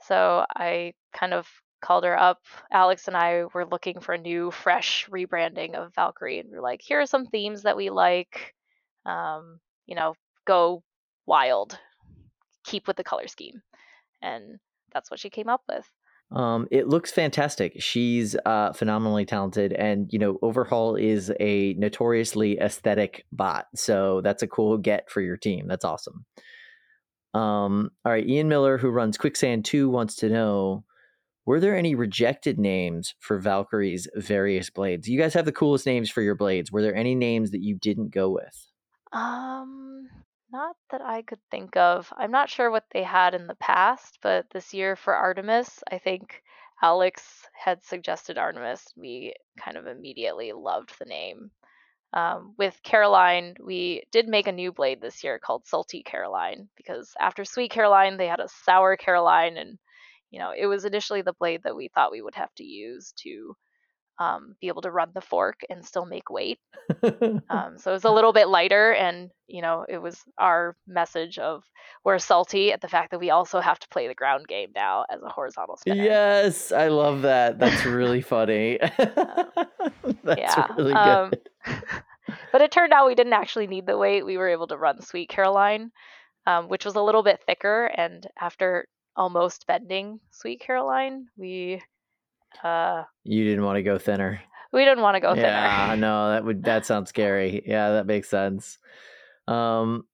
So I kind of called her up. Alex and I were looking for a new, fresh rebranding of Valkyrie, and we are like, here are some themes that we like. Um, you know, go wild, keep with the color scheme, and that's what she came up with. Um, it looks fantastic. She's uh, phenomenally talented, and you know, Overhaul is a notoriously aesthetic bot, so that's a cool get for your team. That's awesome. Um, all right, Ian Miller, who runs Quicksand Two, wants to know: Were there any rejected names for Valkyrie's various blades? You guys have the coolest names for your blades. Were there any names that you didn't go with? Um, not that I could think of. I'm not sure what they had in the past, but this year for Artemis, I think Alex had suggested Artemis. We kind of immediately loved the name. Um, with Caroline, we did make a new blade this year called Salty Caroline because after Sweet Caroline, they had a Sour Caroline, and you know it was initially the blade that we thought we would have to use to um, be able to run the fork and still make weight. *laughs* Um, so it was a little bit lighter, and you know, it was our message of we're salty at the fact that we also have to play the ground game now as a horizontal spinner. yes, I love that. That's really funny. *laughs* That's yeah. really good. um, *laughs* but it turned out we didn't actually need the weight. We were able to run Sweet Caroline, um, which was a little bit thicker, and after almost bending Sweet Caroline. We uh You didn't want to go thinner. we didn't want to go thinner. yeah, no, that would that sounds *laughs* scary. Yeah, that makes sense. Um,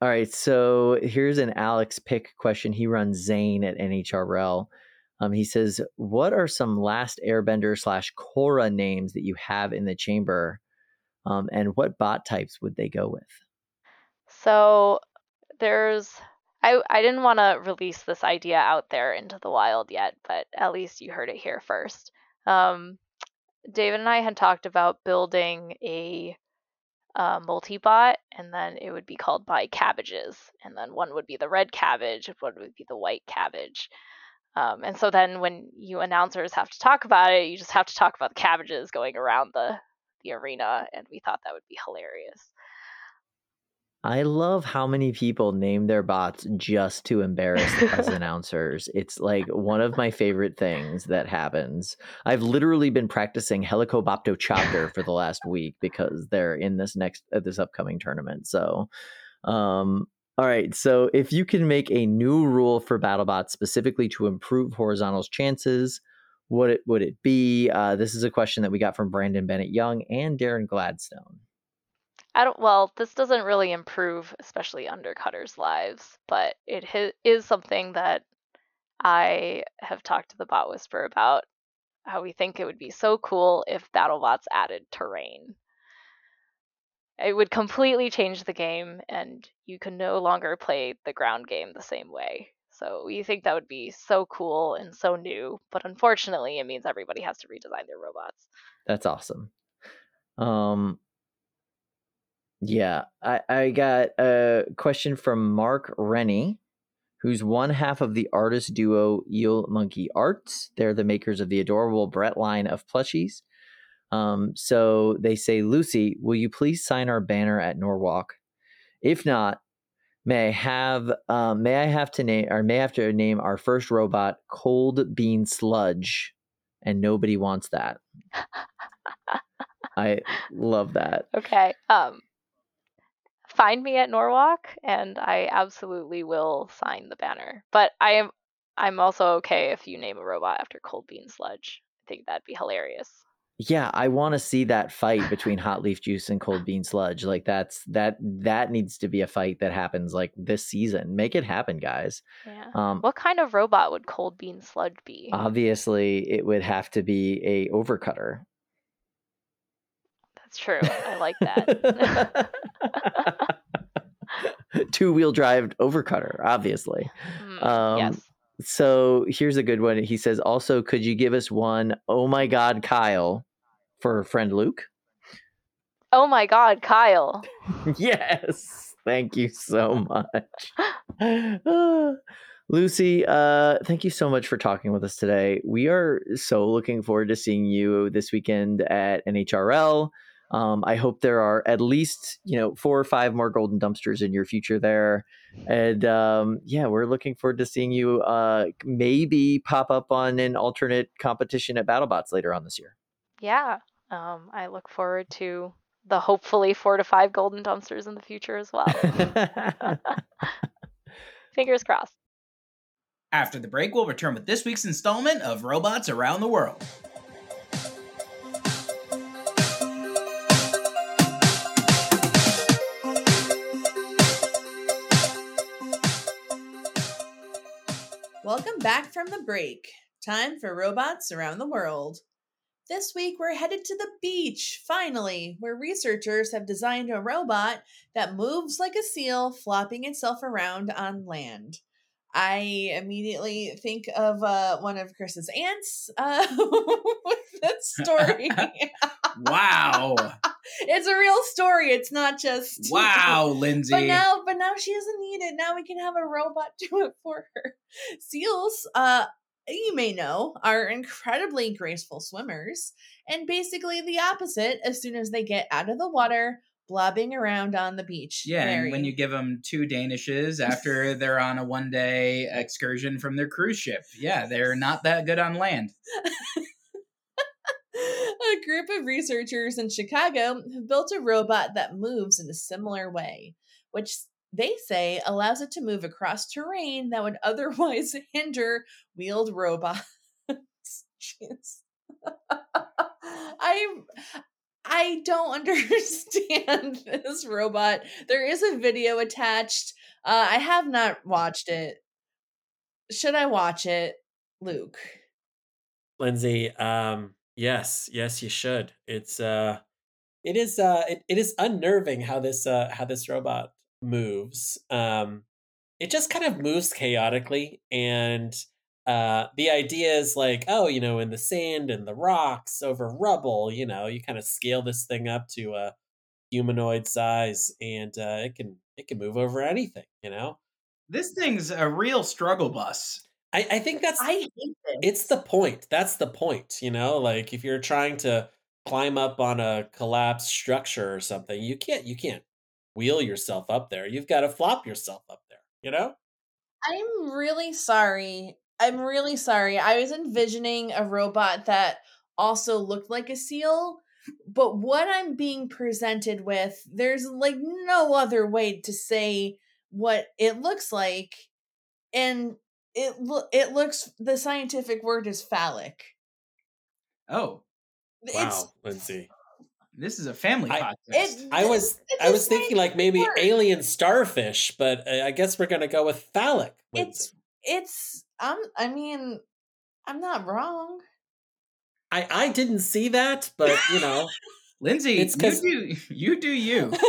all right, so here's an Alex pick question. He runs Zane at NHRL. Um, he says, "What are some last Airbender slash Korra names that you have in the chamber, um, and what bot types would they go with?" So there's I I didn't want to release this idea out there into the wild yet, but at least you heard it here first. Um, David and I had talked about building a uh, multi-bot, and then it would be called by cabbages, and then one would be the red cabbage, and one would be the white cabbage. Um, and so then when you announcers have to talk about it, you just have to talk about the cabbages going around the the arena, and we thought that would be hilarious. I love how many people name their bots just to embarrass us *laughs* announcers. It's like one of my favorite things that happens. I've literally been practicing Helicobopto Chopter for the last week because they're in this next uh, this upcoming tournament. So, um, all right. So if you can make a new rule for BattleBots specifically to improve horizontal's chances, what it would it be? Uh, this is a question that we got from Brandon Bennett Young and Darren Gladstone. I don't. Well, this doesn't really improve, especially undercutters' lives, but it hi- is something that I have talked to the Bot Whisper about. How we think it would be so cool if BattleBots added terrain. It would completely change the game, and you can no longer play the ground game the same way. So we think that would be so cool and so new, but unfortunately, it means everybody has to redesign their robots. That's awesome. Um, yeah, I, I got a question from Mark Rennie, who's one half of the artist duo Eel Monkey Arts. They're the makers of the adorable Brett line of plushies. Um, so they say, Lucy, will you please sign our banner at Norwalk? If not, may I have um, may I have to name or may I have to name our first robot Cold Bean Sludge, and nobody wants that. *laughs* I love that. Okay. Um find me at Norwalk and I absolutely will sign the banner. But I am I'm also okay if you name a robot after Cold Bean Sludge. I think that'd be hilarious. Yeah, I want to see that fight between Hot Leaf Juice and Cold Bean Sludge. Like that's that that needs to be a fight that happens like this season. Make it happen, guys. Yeah. Um, What kind of robot would Cold Bean Sludge be? obviously, it would have to be a overcutter. That's true. I like that. *laughs* Two wheel drive overcutter, obviously. Hmm, Um, yes. So here's a good one. He says, also, could you give us one, oh my God, Kyle, for friend Luke? Oh my god, Kyle. *laughs* yes. Thank you so much. *sighs* Lucy, uh, thank you so much for talking with us today. We are so looking forward to seeing you this weekend at NHRL. Um, I hope there are at least you know four or five more golden dumpsters in your future there, and um, yeah, we're looking forward to seeing you uh, maybe pop up on an alternate competition at BattleBots later on this year. Yeah. Um, I look forward to the hopefully four to five golden dumpsters in the future as well. *laughs* *laughs* Fingers crossed. After the break, we'll return with this week's installment of Robots Around the World. Welcome back from the break. Time for robots around the world. This week we're headed to the beach, finally, where researchers have designed a robot that moves like a seal, flopping itself around on land. I immediately think of uh, one of Chris's aunts uh, *laughs* with that story. *laughs* Wow. It's a real story. It's not just wow, *laughs* Lindsay. but now, but now she doesn't need it. Now we can have a robot *laughs* do it for her. Seals, uh, you may know, are incredibly graceful swimmers, and basically the opposite as soon as they get out of the water, blobbing around on the beach. yeah, and when you give them two Danishes *laughs* after they're on a one day excursion from their cruise ship, yeah, they're not that good on land. A group of researchers in Chicago have built a robot that moves in a similar way, which they say allows it to move across terrain that would *laughs* otherwise hinder wheeled robots. *laughs* I I don't *laughs* understand this robot. There is a video attached. Uh, I have not watched it. Should I watch it, Luke? Lindsay, um, yes, yes, you should. It's uh it is uh it, it is unnerving how this uh how this robot moves. Um it just kind of moves chaotically and uh the idea is like, oh, you know, in the sand and the rocks over rubble, you know, you kind of scale this thing up to a humanoid size and uh it can it can move over anything, you know? This thing's a real struggle bus. I, I think that's I hate this. it's the point. That's the point, you know? Like if you're trying to climb up on a collapsed structure or something, you can't you can't wheel yourself up there. You've got to flop yourself up there, you know? I'm really sorry. I'm really sorry. I was envisioning a robot that also looked like a seal, but what I'm being presented with, there's like no other way to say what it looks like and it lo- it looks the scientific word is phallic. Oh, Wow, Lindsay. this is a family I- podcast. It, I was it's I a was thinking like maybe word. alien starfish, but uh, I guess we're gonna go with phallic. It's Lindsay. it's I'm I mean I'm not wrong. I I didn't see that, but you know, *laughs* Lindsay, it's you 'cause- do *laughs* you do you. *laughs*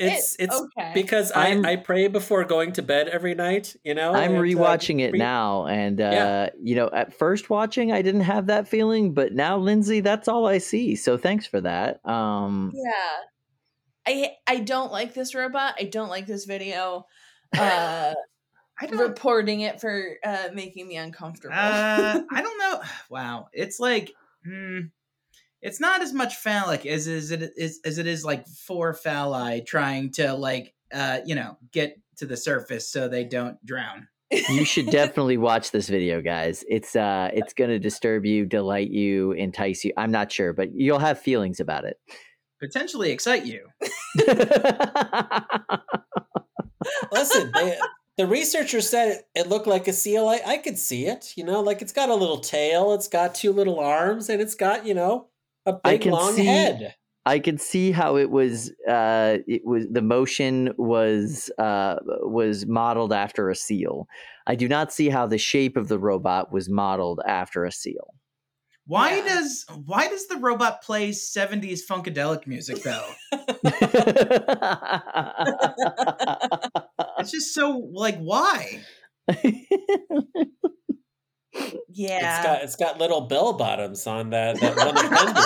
it's it's okay. because I I'm- I pray before going to bed every night. You know, I'm and, uh, rewatching it re- now, and uh, Yeah. you know, at first watching, I didn't have that feeling, but now, Lindsay, that's all I see. So thanks for that. Um, Yeah. I I don't like this robot. I don't like this video. *laughs* Uh I don't. reporting it for uh making me uncomfortable. Uh, *laughs* I don't know. Wow, it's like, hmm, it's not as much phallic as is it is as it is like four phalli trying to like, uh, you know, get to the surface so they don't drown. you *laughs* should definitely watch this video, guys. It's uh, it's going to disturb you, delight you, entice you. I'm not sure, but you'll have feelings about it. Potentially excite you. Listen, they, the researcher said it, it looked like a seal. I, I could see it. You know, like it's got a little tail, it's got two little arms, and it's got you know a I big can long see- head. I could see how it was. Uh, it was the motion was uh, was modeled after a seal. I do not see how the shape of the robot was modeled after a seal. Why Yeah. does why does the robot play '70s funkadelic music though? *laughs* It's just so like why? *laughs* yeah. It's got it's got little bell bottoms on that that one appendage.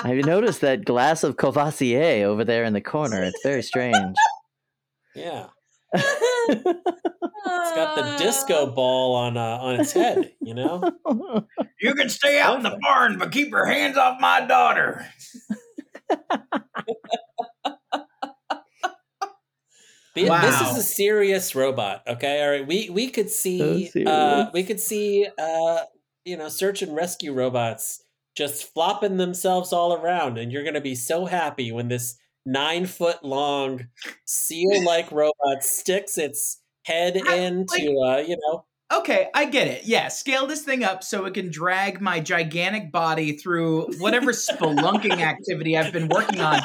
Have you noticed that glass of Courvoisier over there in the corner? It's very strange. Yeah, *laughs* it's got the disco ball on uh, on its head. You know. *laughs* You can stay out in the barn, but keep your hands off my daughter. *laughs* The- This is a serious robot. Okay, all right. We we could see So uh, we could see uh, you know search and rescue robots just flopping themselves all around, and you're gonna be so happy when this nine foot long seal like robot sticks its head I- into uh, you know Okay, I get it. Yeah, scale this thing up so it can drag my gigantic body through whatever spelunking activity I've been working on.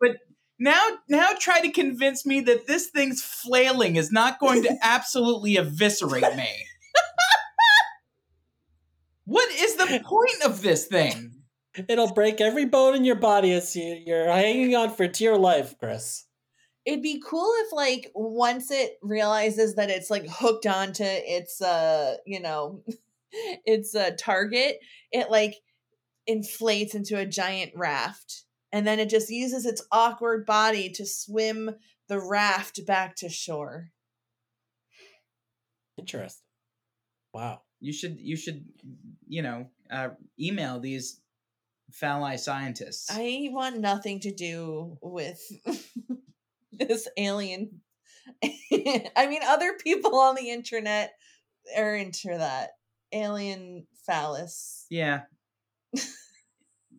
But now now try to convince me that this thing's flailing is not going to *laughs* absolutely eviscerate me. *laughs* What is the point of this thing? it'll break every bone in your body as you, you're hanging on for dear life, Chris. It'd be cool if like once it realizes that it's like hooked onto its uh, you know, *laughs* its uh target, it like inflates into a giant raft. And then it just uses its awkward body to swim the raft back to shore. Interesting. Wow. You should you should you know uh, email these phalli scientists. I want nothing to do with *laughs* this alien. *laughs* I mean, other people on the internet are into that alien phallus. yeah. *laughs*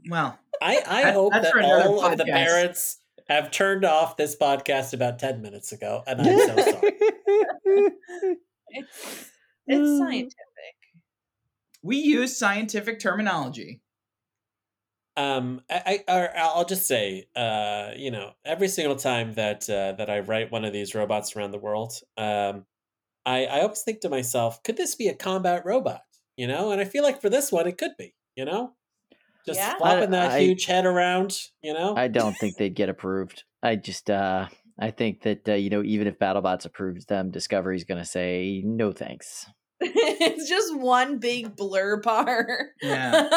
Well, I, I That- hope that for another all of the parents have turned off this podcast about 10 minutes ago, and I'm so *laughs* sorry. It's it's scientific. We use scientific terminology. Um, I, I i'll just say, uh, you know, every single time that uh, that I write one of these robots around the world, um, I I always think to myself, could this be a combat robot? You know, and I feel like for this one, it could be. You know, just Yeah. flopping that I- huge head around. You know, I don't think they'd get approved. I just, uh, I think that uh, you know, even if BattleBots approves them, Discovery's going to say no thanks. *laughs* it's just one big blur bar. Yeah.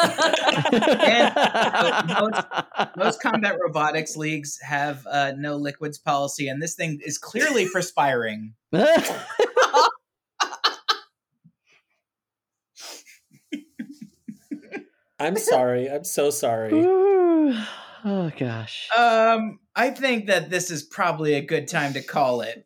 *laughs* Most *laughs* combat robotics leagues have uh, no liquids policy, and this thing is clearly perspiring. I'm sorry. I'm so sorry. oh gosh. Um, I think that this is probably a good time to call it.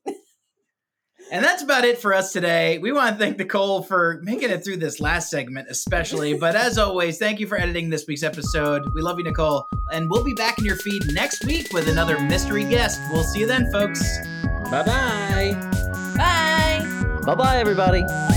And that's about it for us today. We want to thank Nicole for making it through this last segment, especially. But as always, thank you for editing this week's episode. We love you, Nicole. And we'll be back in your feed next week with another mystery guest. We'll see you then, folks. Bye bye. Bye. Bye bye, everybody. Bye.